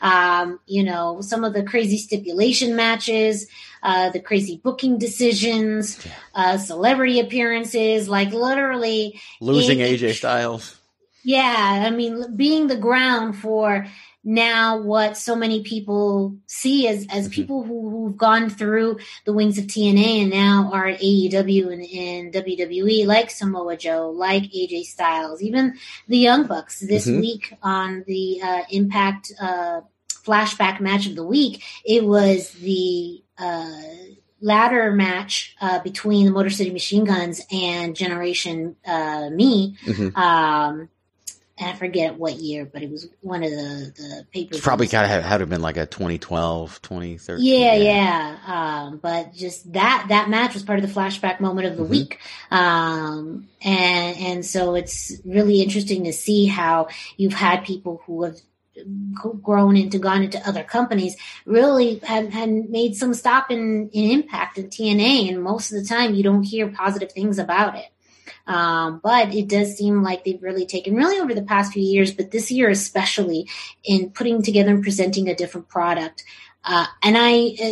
Um, you know, some of the crazy stipulation matches, uh, the crazy booking decisions, uh, celebrity appearances, like literally losing AJ Styles. yeah, I mean, being the ground for now what so many people see as as Mm-hmm. people who, who've gone through the wings of TNA and now are at AEW and in WWE, like Samoa Joe, like AJ Styles, even the Young Bucks. This Mhm. week on the uh, Impact uh, flashback match of the week, it was the uh, ladder match uh, between the Motor City Machine Guns and Generation uh, Me. Mhm. Um, and I forget what year, but it was one of the the papers. It's probably got to have, had to have been like a 2012, 2013. Yeah, yeah. Um, but just that that match was part of the flashback moment of the Mhm. week, um, and and so it's really interesting to see how you've had people who have grown into gone into other companies really had, had made some stop in, in impact in TNA and most of the time you don't hear positive things about it. Um, but it does seem like they've really taken really over the past few years, but this year especially in putting together and presenting a different product. Uh, and I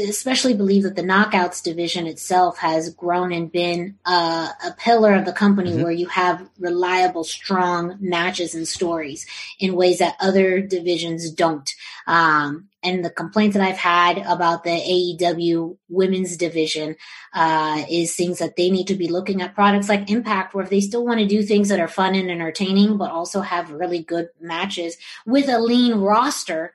especially believe that the knockouts division itself has grown and been uh, a pillar of the company Mhm. where you have reliable, strong matches and stories in ways that other divisions don't. Um, and the complaints that I've had about the AEW women's division uh, is things that they need to be looking at products like Impact, where if they still want to do things that are fun and entertaining, but also have really good matches with a lean roster.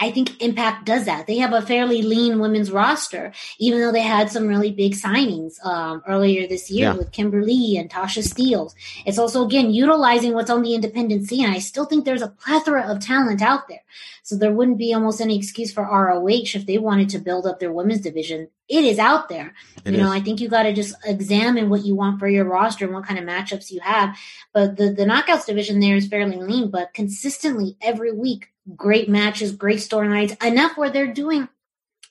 I think Impact does that. They have a fairly lean women's roster, even though they had some really big signings um, earlier this year Yeah. with Kimber Lee and Tasha Steeles. It's also, again, utilizing what's on the independent scene. I still think there's a plethora of talent out there. So there wouldn't be almost any excuse for ROH if they wanted to build up their women's division. It is out there. It you know, is. I think you got to just examine what you want for your roster and what kind of matchups you have. But the, the knockouts division there is fairly lean, but consistently every week, great matches, great storylines, enough where they're doing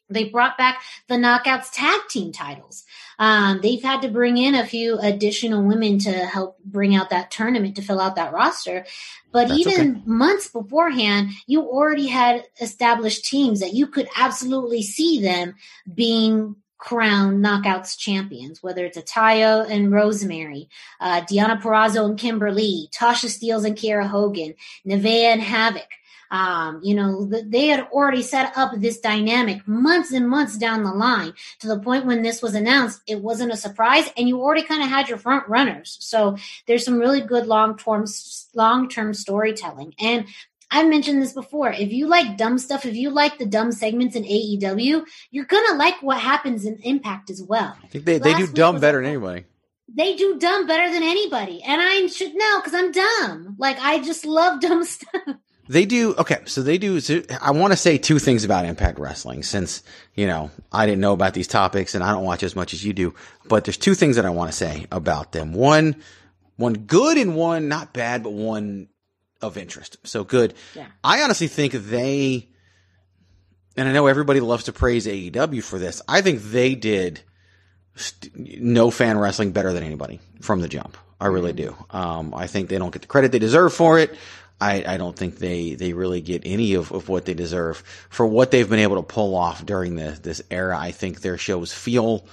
they brought back the knockouts tag team titles. Um, they've had to bring in a few additional women to help bring out that tournament to fill out that roster. But That's even okay. months beforehand, you already had established teams that you could absolutely see them being crowned knockouts champions, whether it's Ataya and Rosemary, uh, Deonna Purrazzo and Kimber Lee, Tasha Steeles and Kiera Hogan, Nevaeh and Havok. Um, you know, th- they had already set up this dynamic months and months down the line to the point when this was announced, it wasn't a surprise and you already kind of had your front runners. So there's some really good long-term, long-term storytelling. And I've mentioned this before. If you like dumb stuff, if you like the dumb segments in AEW, you're gonna like what happens in Impact as well. I think they, they do dumb better than anybody. They do dumb better than anybody, and I should know because I'm dumb. Like I just love dumb stuff. They do okay, so they do. So I want to say two things about Impact Wrestling, since you know I didn't know about these topics and I don't watch as much as you do. But there's two things that I want to say about them. One, one good and one not bad, but one of interest. So good. Yeah. I honestly think they, and I know everybody loves to praise AEW for this. I think they did st- no fan wrestling better than anybody from the jump. I really do. Um, I think they don't get the credit they deserve for it. I, I don't think they, they really get any of, of what they deserve for what they've been able to pull off during the, this era. I think their shows feel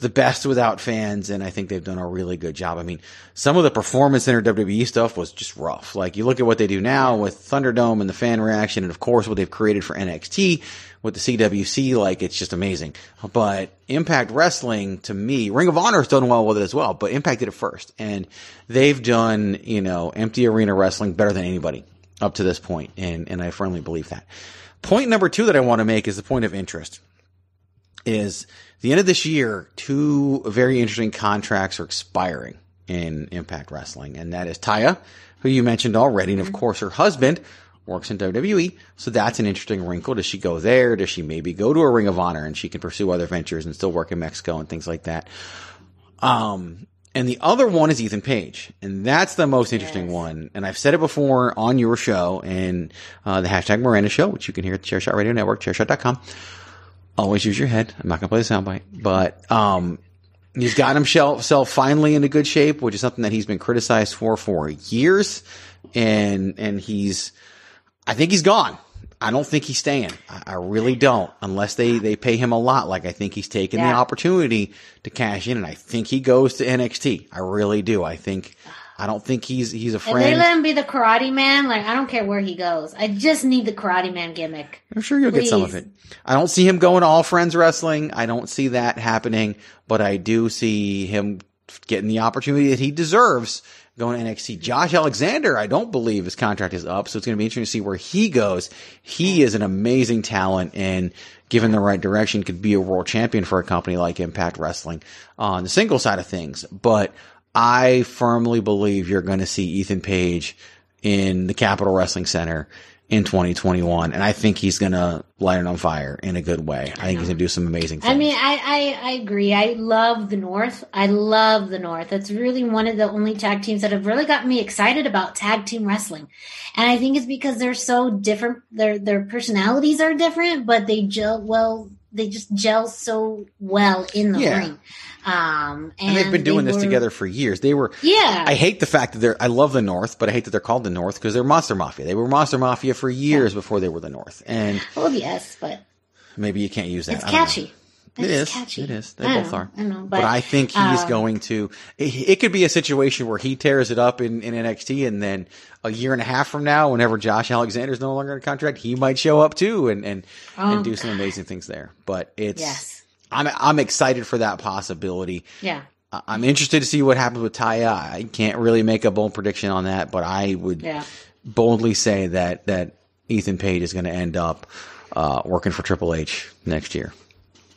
the best without fans, and I think they've done a really good job. I mean, some of the performance center WWE stuff was just rough. Like you look at what they do now with Thunderdome and the fan reaction, and of course what they've created for NXT with the CWC, like it's just amazing. But Impact Wrestling, to me, Ring of Honor has done well with it as well, but Impact did it first, and they've done you know empty arena wrestling better than anybody up to this point, and and I firmly believe that. Point number two that I want to make is the point of interest is the end of this year, two very interesting contracts are expiring in Impact Wrestling, and that is Taya, who you mentioned already, and of mm-hmm. course her husband works in WWE, so that's an interesting wrinkle. Does she go there? Does she maybe go to a Ring of Honor and she can pursue other ventures and still work in Mexico and things like that? Um, and the other one is Ethan Page, and that's the most interesting one. And I've said it before on your show and uh, the hashtag Miranda Show, which you can hear at Chairshot Radio Network, chairshot.com. Always use your head. I'm not going to play the soundbite, but um, he's got himself finally into good shape, which is something that he's been criticized for for years, and and he's, I think he's gone. I don't think he's staying. I, I really don't, unless they they pay him a lot. Like I think he's taken the opportunity to cash in, and I think he goes to NXT. I really do. I think I don't think he's he's a If they friend. let him be the Karate Man, like I don't care where he goes. I just need the Karate Man gimmick. I'm sure you'll get some of it. I don't see him going to All Friends Wrestling. I don't see that happening, but I do see him getting the opportunity that he deserves going to NXT. Josh Alexander, I don't believe his contract is up, so it's going to be interesting to see where he goes. He is an amazing talent and given the right direction could be a world champion for a company like Impact Wrestling on the single side of things. But I firmly believe you're going to see Ethan Page in the Capitol Wrestling Center in 2021. And I think he's to light it on fire in a good way. I think he's to do some amazing things. I mean, I, I I agree. I love the North. I love the North. That's really one of the only tag teams that have really got me excited about tag team wrestling. And I think it's because they're so different. Their their personalities are different, but they gel well. They just gel so well in the Yeah. ring. Um, and, and they've been doing they this were- together for years. They were, Yeah. I hate the fact that they're, I love the North, but I hate that they're called the North because they're Monster Mafia. They were Monster Mafia for years before they were the North. And Well, yes, but maybe you can't use that. it's I don't know. catchy. It It is. Catchy. It is. They I both know, are. I know, But, but, I think he's um, going to. It, it could be a situation where he tears it up in, in NXT, and then a year and a half from now, whenever Josh Alexander's no longer in contract, he might show up too and and, Oh, and do some amazing things there. But it's. Yes. I'm I'm excited for that possibility. Yeah. I'm interested to see what happens with Taya. I can't really make a bold prediction on that, but I would Yeah. boldly say that that Ethan Page is going to end up uh, working for Triple H next year.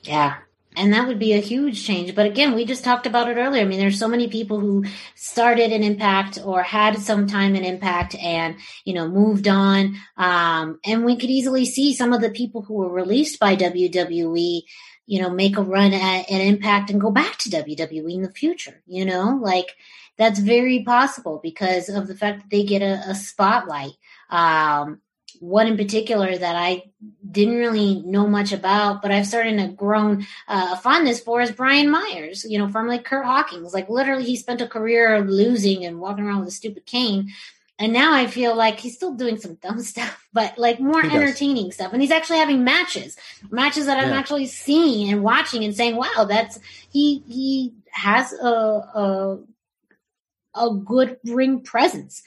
Yeah. And that would be a huge change. But again, we just talked about it earlier. I mean, there's so many people who started an Impact or had some time in Impact and, you know, moved on. Um, and we could easily see some of the people who were released by WWE, you know, make a run at an Impact and go back to WWE in the future, you know, like that's very possible because of the fact that they get a, a spotlight. Um, one in particular that I didn't really know much about, but I've started to grown uh, a fondness for is Brian Myers, you know, formerly Kurt Hawkins. Like literally, he spent a career losing and walking around with a stupid cane. And now I feel like he's still doing some dumb stuff, but like more entertaining stuff. And he's actually having matches, matches that I'm actually seeing and watching and saying, wow, that's, he, he has a, a, a good ring presence.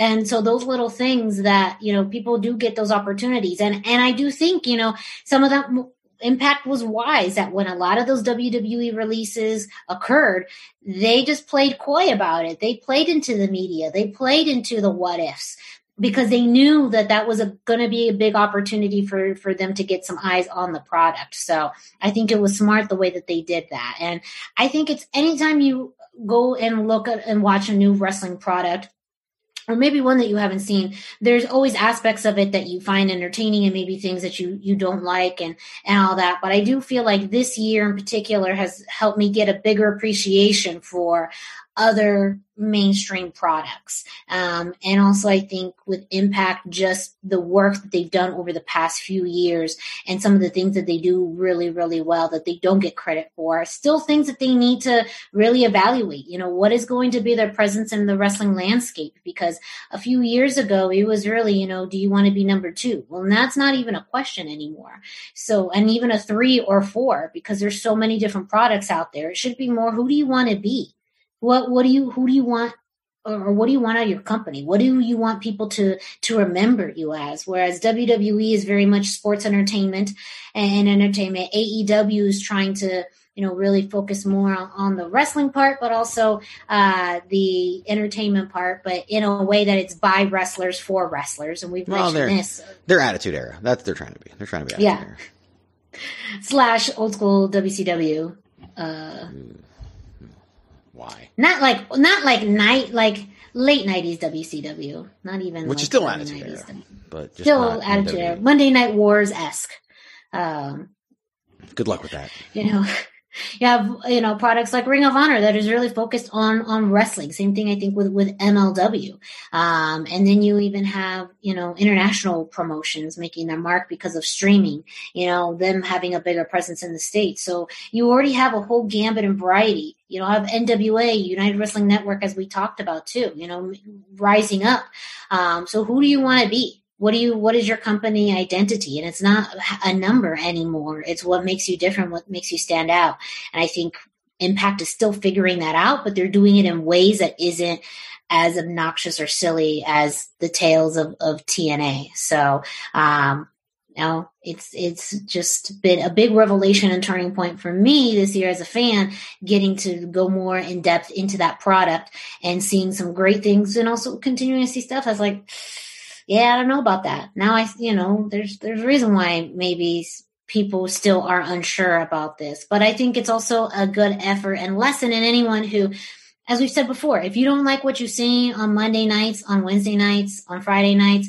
And so those little things that, you know, people do get those opportunities. And, and I do think, you know, some of that impact was wise that when a lot of those WWE releases occurred, they just played coy about it. They played into the media. They played into the what ifs because they knew that that was going to be a big opportunity for for them to get some eyes on the product. So I think it was smart the way that they did that. And I think it's anytime you go and look at and watch a new wrestling product or maybe one that you haven't seen there's always aspects of it that you find entertaining and maybe things that you you don't like and and all that. But i do feel like this year in particular has helped me get a bigger appreciation for other mainstream products. Um, and also i think with impact just the work that they've done over the past few years and some of the things that they do really really well that they don't get credit for still things that they need to really evaluate. You know what is going to be their presence in the wrestling landscape? Because a few years ago it was really you know do you want to be number two? Well that's not even a question anymore. So and even a three or four because there's so many different products out there it should be more who do you want to be what what do you who do you want or, what do you want out of your company what do you want people to to remember you as whereas wwe is very much sports entertainment and entertainment aew is trying to you know really focus more on, on the wrestling part but also uh the entertainment part but in a way that it's by wrestlers for wrestlers and we've Well, mentioned this they're Attitude Era. That's what they're trying to be. They're trying to be Attitude Yeah. Era. slash old school wcw uh Why? not like not like night like late 90s wcw not even Which like is still Attitude 90s. Era, but just still attitude era. monday night wars esque um Good luck with that. you know you have you know products like ring of honor that is really focused on on wrestling. Same thing i think with with mlw um and then you even have you know international promotions making their mark because of streaming you know them having a bigger presence in the states so you already have a whole gambit and variety. You know have nwa united wrestling network as we talked about too you know rising up. Um so who do you want to be what do you what is your company identity and it's not a number anymore it's what makes you different what makes you stand out and i think impact is still figuring that out but they're doing it in ways that isn't as obnoxious or silly as the tales of, of TNA. So, um, you know, it's it's just been a big revelation and turning point for me this year as a fan, getting to go more in depth into that product and seeing some great things, and also continuing to see stuff. Was like, yeah, I don't know about that. Now I, you know, there's there's a reason why maybe people still are unsure about this, but I think it's also a good effort and lesson in anyone who as we've said before, if you don't like what you see on Monday nights, on Wednesday nights, on Friday nights,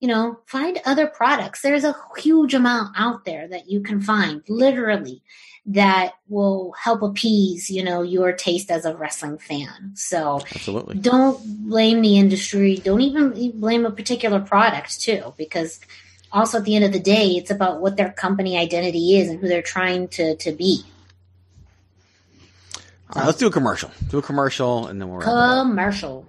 you know, find other products. There's a huge amount out there that you can find, literally, that will help appease, you know, your taste as a wrestling fan. So Absolutely. don't blame the industry. Don't even blame a particular product too, because also at the end of the day, it's about what their company identity is and who they're trying to, to be. All right, let's do a commercial. Do a commercial, and then we'll. wrap it up. Commercial.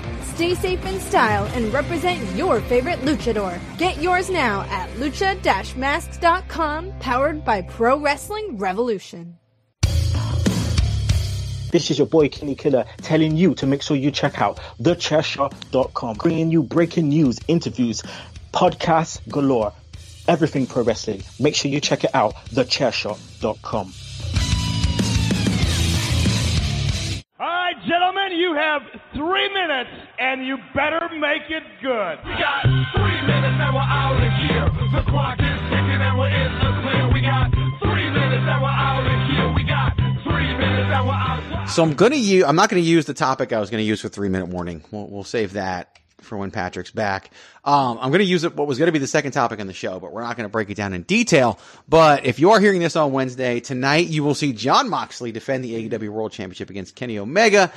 Stay safe in style and represent your favorite luchador. Get yours now at lucha-masks.com, powered by Pro Wrestling Revolution. This is your boy Kenny Killer telling you to make sure you check out thechairshot.com, bringing you breaking news, interviews, podcasts galore, everything pro wrestling. Make sure you check it out, thechairshot.com. All right, gentlemen, you have three minutes, and you better make it good. We got three minutes, and we're out of here. The clock is ticking, and we're in the clear. We got three minutes, and we're out of here. We got three minutes, and we're out. So I'm gonna use. I'm not gonna use the topic I was gonna use for three minute warning. We'll, we'll save that for when Patrick's back. Um, I'm gonna use it. What was gonna be the second topic on the show, but we're not gonna break it down in detail. But if you are hearing this on Wednesday tonight, you will see Jon Moxley defend the AEW World Championship against Kenny Omega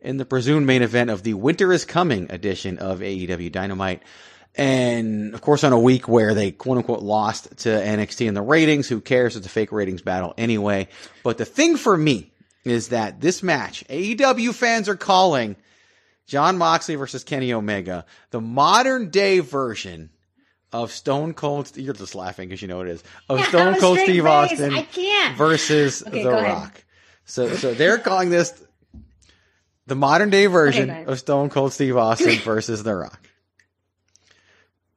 in the presumed main event of the Winter is Coming edition of AEW Dynamite. And of course, on a week where they quote unquote lost to NXT in the ratings, who cares? It's a fake ratings battle anyway. But the thing for me is that this match, AEW fans are calling Jon Moxley versus Kenny Omega, the modern day version of Stone Cold. You're just laughing because you know what it is of Yeah, Stone Cold Steve. Austin versus Okay, The go ahead. Rock. So, so they're calling this the modern day version Okay, of Stone Cold Steve Austin versus The Rock.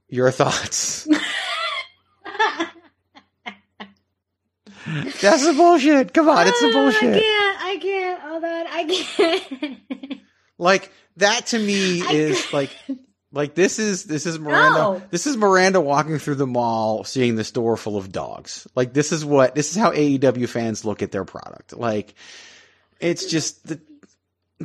Your thoughts? That's the bullshit. Come on, it's the oh, bullshit. I can't. I can't. Hold on. I can't. Like that to me is like like this is this is Miranda No. this is Miranda walking through the mall seeing the store full of dogs. Like this is what this is how AEW fans look at their product. Like it's just the,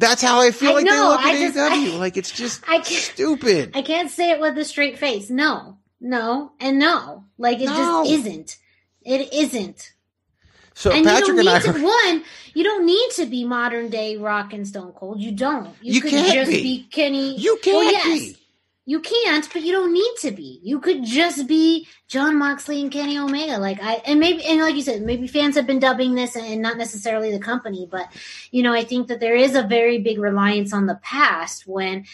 that's how I feel I like they look at just- AEW. I- like it's just I can't. stupid. I can't say it with a straight face. No, no, and no. Like it No. just isn't. It isn't. So and Patrick you and don't I need to one. You don't need to be modern day Rock and Stone Cold. You don't. You, You could can't just be. be, Kenny. You can't yes. be. You can't, but you don't need to be. You could just be Jon Moxley and Kenny Omega. Like I and maybe and like you said, maybe fans have been dubbing this and not necessarily the company, but you know, I think that there is a very big reliance on the past when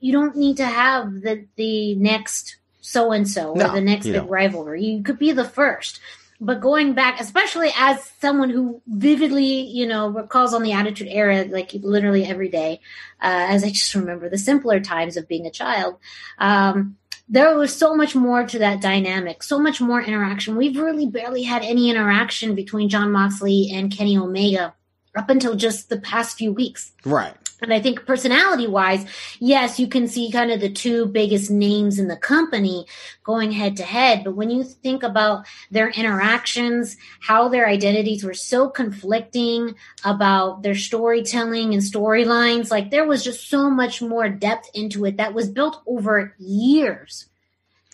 you don't need to have the the next so and so or the next big don't. rivalry. You could be the first. But going back, especially as someone who vividly, you know, recalls on the Attitude Era, like literally every day, uh, as I just remember the simpler times of being a child, um, there was so much more to that dynamic, so much more interaction. We've really barely had any interaction between Jon Moxley and Kenny Omega up until just the past few weeks. Right. And I think personality wise, yes, you can see kind of the two biggest names in the company going head to head. But when you think about their interactions, how their identities were so conflicting about their storytelling and storylines, like there was just so much more depth into it that was built over years.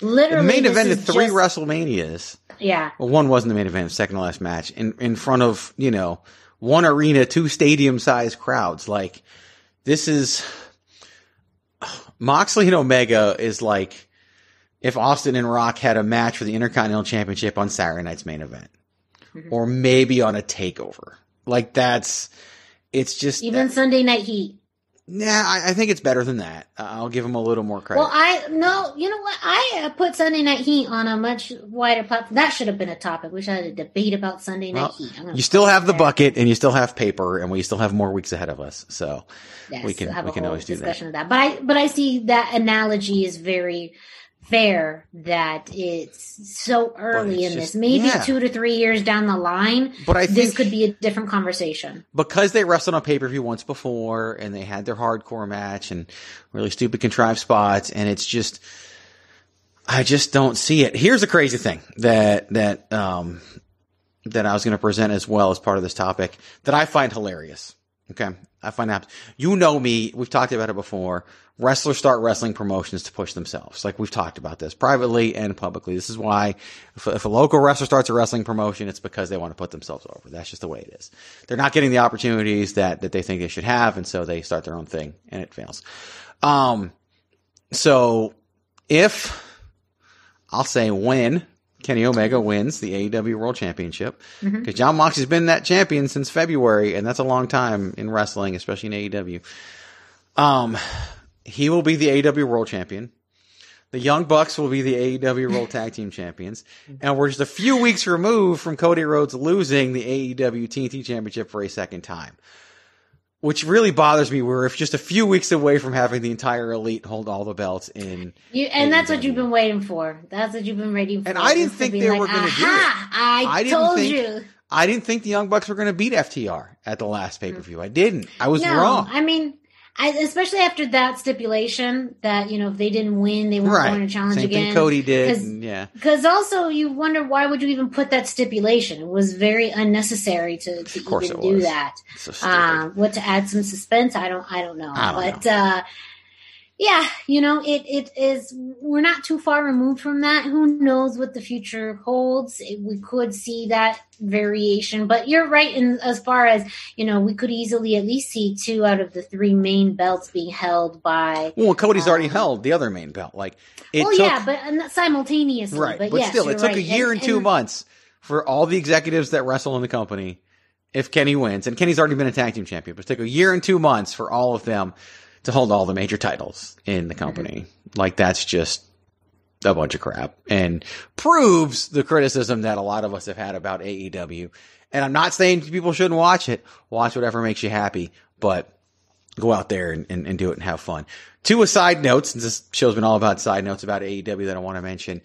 The Literally, main this event of three just- WrestleManias. Yeah. Well, one wasn't the main event, second to last match in in front of you know one arena, two stadium sized crowds. Like this is Moxley and Omega is like if Austin and Rock had a match for the Intercontinental Championship on Saturday night's main event, Mm-hmm. or maybe on a takeover. Like that's, it's just Even Sunday Night Heat. Nah, I, I think it's better than that. I'll give them a little more credit. Well, I no, you know what? I uh, put Sunday Night Heat on a much wider platform. That should have been a topic. We should have had a debate about Sunday Night Well, Heat. You still have the bucket and you still have paper and we still have more weeks ahead of us. So Yes, we can we can always do that. of that. But I but I see that analogy is very fair that it's so early it's in just- this. Maybe yeah. two to three years down the line, But I this could be a different conversation. because they wrestled on pay per view once before and they had their hardcore match and really stupid contrived spots and it's just I just don't see it. Here's the crazy thing that that um that I was going to present as well as part of this topic that I find hilarious. Okay. I find that you know me, we've talked about it before. Wrestlers start wrestling promotions to push themselves. Like we've talked about this privately and publicly. This is why if, if a local wrestler starts a wrestling promotion, it's because they want to put themselves over. That's just the way it is. They're not getting the opportunities that, that they think they should have. And so they start their own thing and it fails. Um, so if I'll say when Kenny Omega wins the AEW World Championship, because Jon Moxley's been that champion since February, and that's a long time in wrestling, especially in AEW. Um, he will be the AEW World Champion. The Young Bucks will be the AEW World Tag Team Champions, and we're just a few weeks removed from Cody Rhodes losing the AEW TNT Championship for a second time. Which really bothers me. We're just a few weeks away from having the entire elite hold all the belts in You, and that's what you've been waiting for. That's what you've been waiting for. And I didn't think they like, were gonna do it. I, I told think- you. I didn't think the Young Bucks were going to beat FTR at the last pay per view. I didn't. I was no, wrong. I mean, I, especially after that stipulation that you know if they didn't win, they weren't right. going to challenge Same again. thing Cody did. 'Cause- and yeah. Because also you wonder why would you even put that stipulation? It was very unnecessary to, to even do that. So. Um, what to add some suspense? I don't. I don't know. I don't but uh, yeah, you know, it it is. We're not too far removed from that. Who knows what the future holds? It- we could see that variation, but you're right. In as far as you know, we could easily at least see two out of the three main belts being held by. Well, Cody's already um, held the other main belt. Like it well, took yeah, but simultaneously. right, but, but, yes, still, it took right. a year and, And- two and- months for all the executives that wrestle in the company. If Kenny wins, and Kenny's already been a tag team champion, but it took a year and two months for all of them to hold all the major titles in the mm-hmm. company. Like that's just a bunch of crap and proves the criticism that a lot of us have had about AEW. And I'm not saying people shouldn't watch it. Watch whatever makes you happy, but go out there and, and, and do it and have fun. Two aside notes, since this show's been all about side notes about AEW that I want to mention.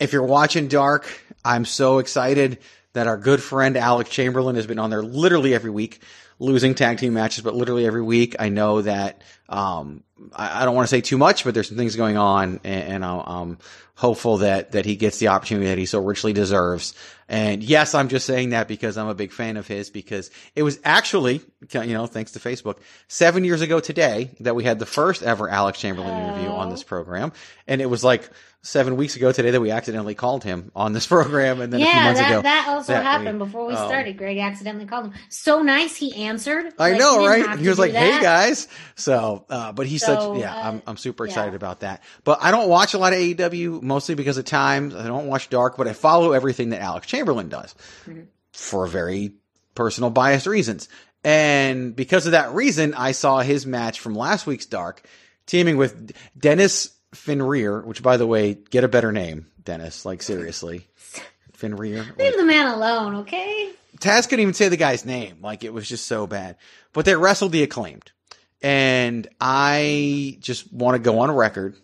If you're watching Dark, I'm so excited that our good friend Alex Chamberlain has been on there literally every week, losing tag team matches, but literally every week. I know that, um, I, I don't want to say too much, but there's some things going on and, and I'm, I'm hopeful that, that he gets the opportunity that he so richly deserves. And yes, I'm just saying that because I'm a big fan of his because it was actually, you know, thanks to Facebook, seven years ago today that we had the first ever Alex Chamberlain interview on this program. And it was like seven weeks ago today that we accidentally called him on this program. And then a few months that, ago. that also that we- happened before we um, started. Greg accidentally called him. So nice, he answered. I Like, know, he right? He was like, "Hey guys," so, uh, but he's So, such, yeah. uh, I'm, I'm super excited about that. But I don't watch a lot of AEW mostly because of times. I don't watch Dark, but I follow everything that Alex Chamberlain does Mhm. for very personal biased reasons. And because of that reason, I saw his match from last week's Dark teaming with Dennis Finrear, which by the way, get a better name, Dennis. Like seriously, Finrear. Leave the man alone, okay? Taz couldn't even say the guy's name. Like it was just so bad. But they wrestled the acclaimed. And I just want to go on record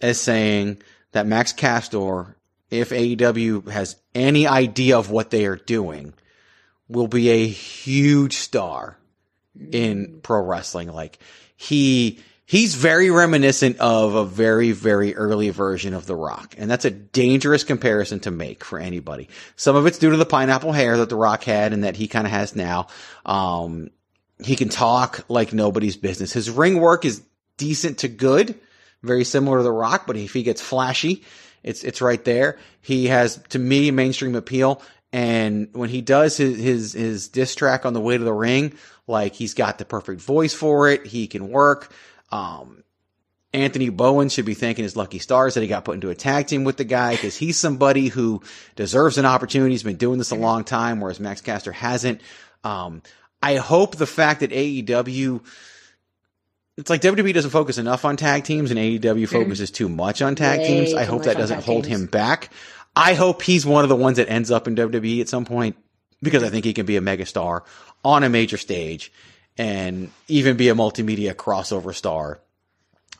as saying that Max Caster, if AEW has any idea of what they are doing, will be a huge star in pro wrestling. Like he, he's very reminiscent of a very, very early version of The Rock. And that's a dangerous comparison to make for anybody. Some of it's due to the pineapple hair that The Rock had and that he kind of has now. Um, he can talk like nobody's business. His ring work is decent to good, very similar to The Rock, but if he gets flashy, it's, it's right there. He has, to me, mainstream appeal. And when he does his, his, his diss track on the way to the ring, like he's got the perfect voice for it. He can work. Um, Anthony Bowen should be thanking his lucky stars that he got put into a tag team with the guy because he's somebody who deserves an opportunity. He's been doing this a long time, whereas Max Caster hasn't. Um, I hope the fact that AEW, it's like WWE doesn't focus enough on tag teams and AEW mm-hmm. focuses too much on tag Way teams. I hope that doesn't hold teams. him back. I hope he's one of the ones that ends up in WWE at some point because I think he can be a megastar on a major stage and even be a multimedia crossover star.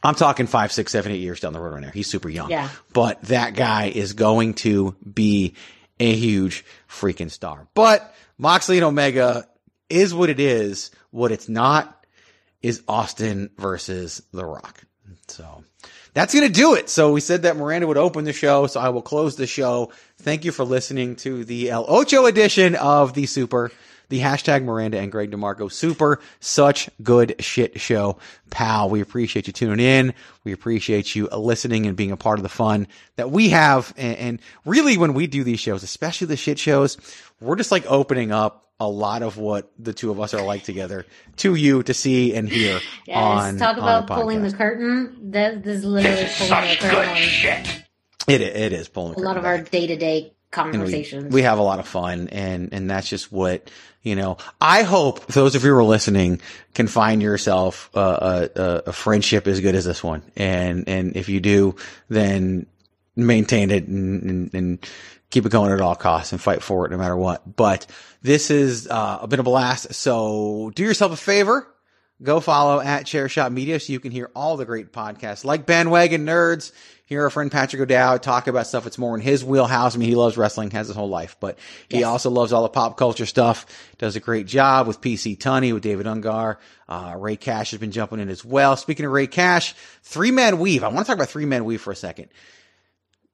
I'm talking five, six, seven, eight years down the road right now. He's super young. Yeah. But that guy is going to be a huge freaking star. But Moxley and Omega is what it is. What it's not is Austin versus The Rock. So that's going to do it. So we said that Miranda would open the show. So I will close the show. Thank you for listening to the El Ocho edition of the Super, the hashtag Miranda and Greg DeMarco Super. Such good shit show, pal. We appreciate you tuning in. We appreciate you listening and being a part of the fun that we have. And, and really when we do these shows, especially the shit shows, we're just like opening up a lot of what the two of us are like together to you to see and hear Yes, on talk on about the pulling the curtain. That this is literally pulling the curtain on It it is pulling the a lot curtain of our day to day and we, conversations. we have a lot of fun and and that's just what you know i hope those of you who are listening can find yourself uh, a, a, a friendship as good as this one. And and if you do then maintain it and, and, and keep it going at all costs and fight for it no matter what. But this has uh, been a blast. So do yourself a favor go follow at Chairshot Media so you can hear all the great podcasts like Bandwagon Nerds. Hear our friend Patrick O'Dowd talk about stuff that's more in his wheelhouse. I mean, he loves wrestling, has his whole life, but he also loves all the pop culture stuff. Does a great job with PC Tunney, with David Ungar. Uh, Ray Cash has been jumping in as well. Speaking of Ray Cash, three man weave. I want to talk about three man weave for a second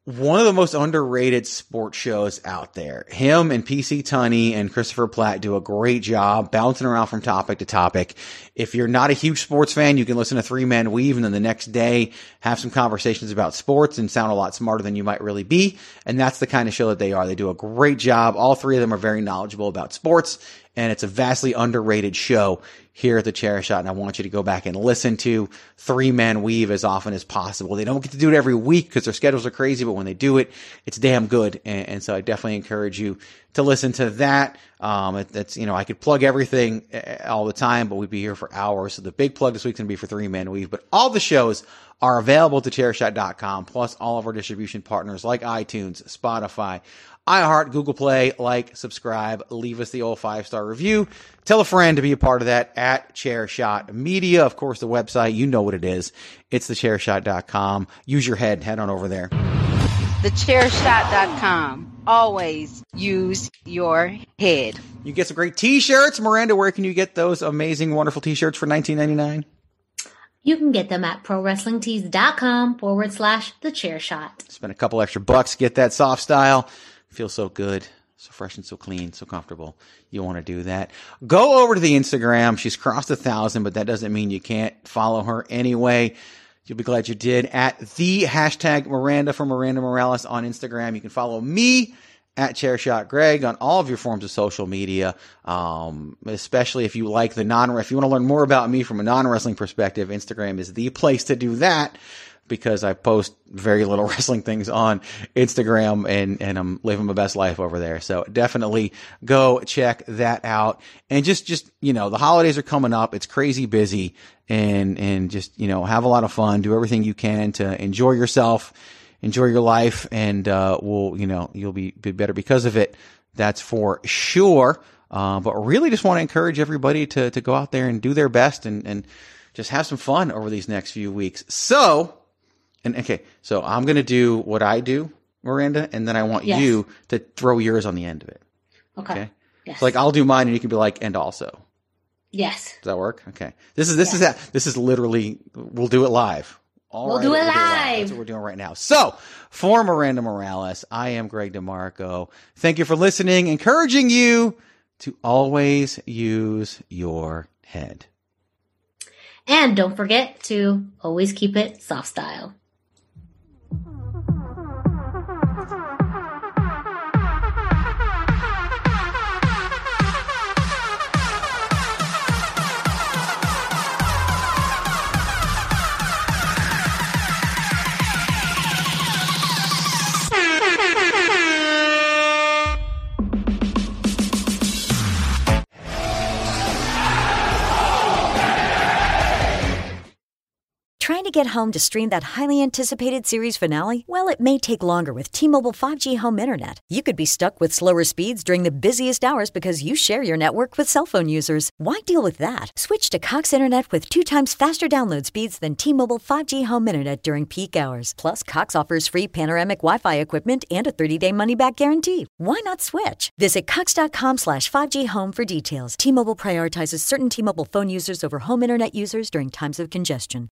one of the most underrated sports shows out there. Him and PC Tunney and Christopher Platt do a great job bouncing around from topic to topic. If you're not a huge sports fan, you can listen to Three Man Weave and then the next day have some conversations about sports and sound a lot smarter than you might really be. And that's the kind of show that they are. They do a great job. All three of them are very knowledgeable about sports and it's a vastly underrated show here at the Chair Shot. And I want you to go back and listen to Three Man Weave as often as possible. They don't get to do it every week because their schedules are crazy, but when they do it, it's damn good. And, and so I definitely encourage you to listen to that. Um, it, you know, I could plug everything uh, all the time, but we'd be here for hours. So the big plug this week's going to be for Three Man Weave, but all the shows are available to chairshot.com plus all of our distribution partners like iTunes, Spotify, iHeart, Google Play, like, subscribe, leave us the old five star review. Tell a friend to be a part of that at Chairshot Media. Of course, the website, you know what it is. It's thechairshot.com. Use your head, head on over there. Thechairshot.com. Always use your head. You get some great t-shirts. Miranda, where can you get those amazing, wonderful t-shirts for 19.99? You can get them at prowrestlingtees.com forward slash the chair shot. Spend a couple extra bucks, get that soft style. Feels so good. So fresh and so clean, so comfortable. You want to do that. Go over to the Instagram. She's crossed a thousand, but that doesn't mean you can't follow her anyway. You'll be glad you did at the hashtag Miranda for Miranda Morales on Instagram. You can follow me at Chairshot Greg on all of your forms of social media. Um, especially if you like the non, if you want to learn more about me from a non-wrestling perspective, Instagram is the place to do that because I post very little wrestling things on Instagram and, and I'm living my best life over there. So definitely go check that out. And just, just, you know, the holidays are coming up. It's crazy busy and, and just, you know, have a lot of fun. Do everything you can to enjoy yourself, enjoy your life and, uh, will, you know, you'll be, be better because of it. That's for sure. Uh, but really just want to encourage everybody to, to go out there and do their best and, and just have some fun over these next few weeks. So, and okay, so I'm going to do what I do, Miranda, and then I want Yes. you to throw yours on the end of it. Okay. Okay. Yes. So like I'll do mine and you can be like, and also. yes. Does that work? Okay. This is, this is that, this is literally, we'll do it live. All We'll right, do it live. That's live. what we're doing right now. So for Miranda Morales, I am Greg DeMarco. Thank you for listening, encouraging you to always use your head. And don't forget to always keep it soft style. Trying to get home to stream that highly anticipated series finale? Well, it may take longer with T Mobile 5G home internet. You could be stuck with slower speeds during the busiest hours because you share your network with cell phone users. Why deal with that? Switch to Cox Internet with two times faster download speeds than T Mobile 5G home internet during peak hours. Plus, Cox offers free panoramic Wi Fi equipment and a 30 day money back guarantee. Why not switch? Visit Cox.com slash 5G home for details. T Mobile prioritizes certain T Mobile phone users over home internet users during times of congestion.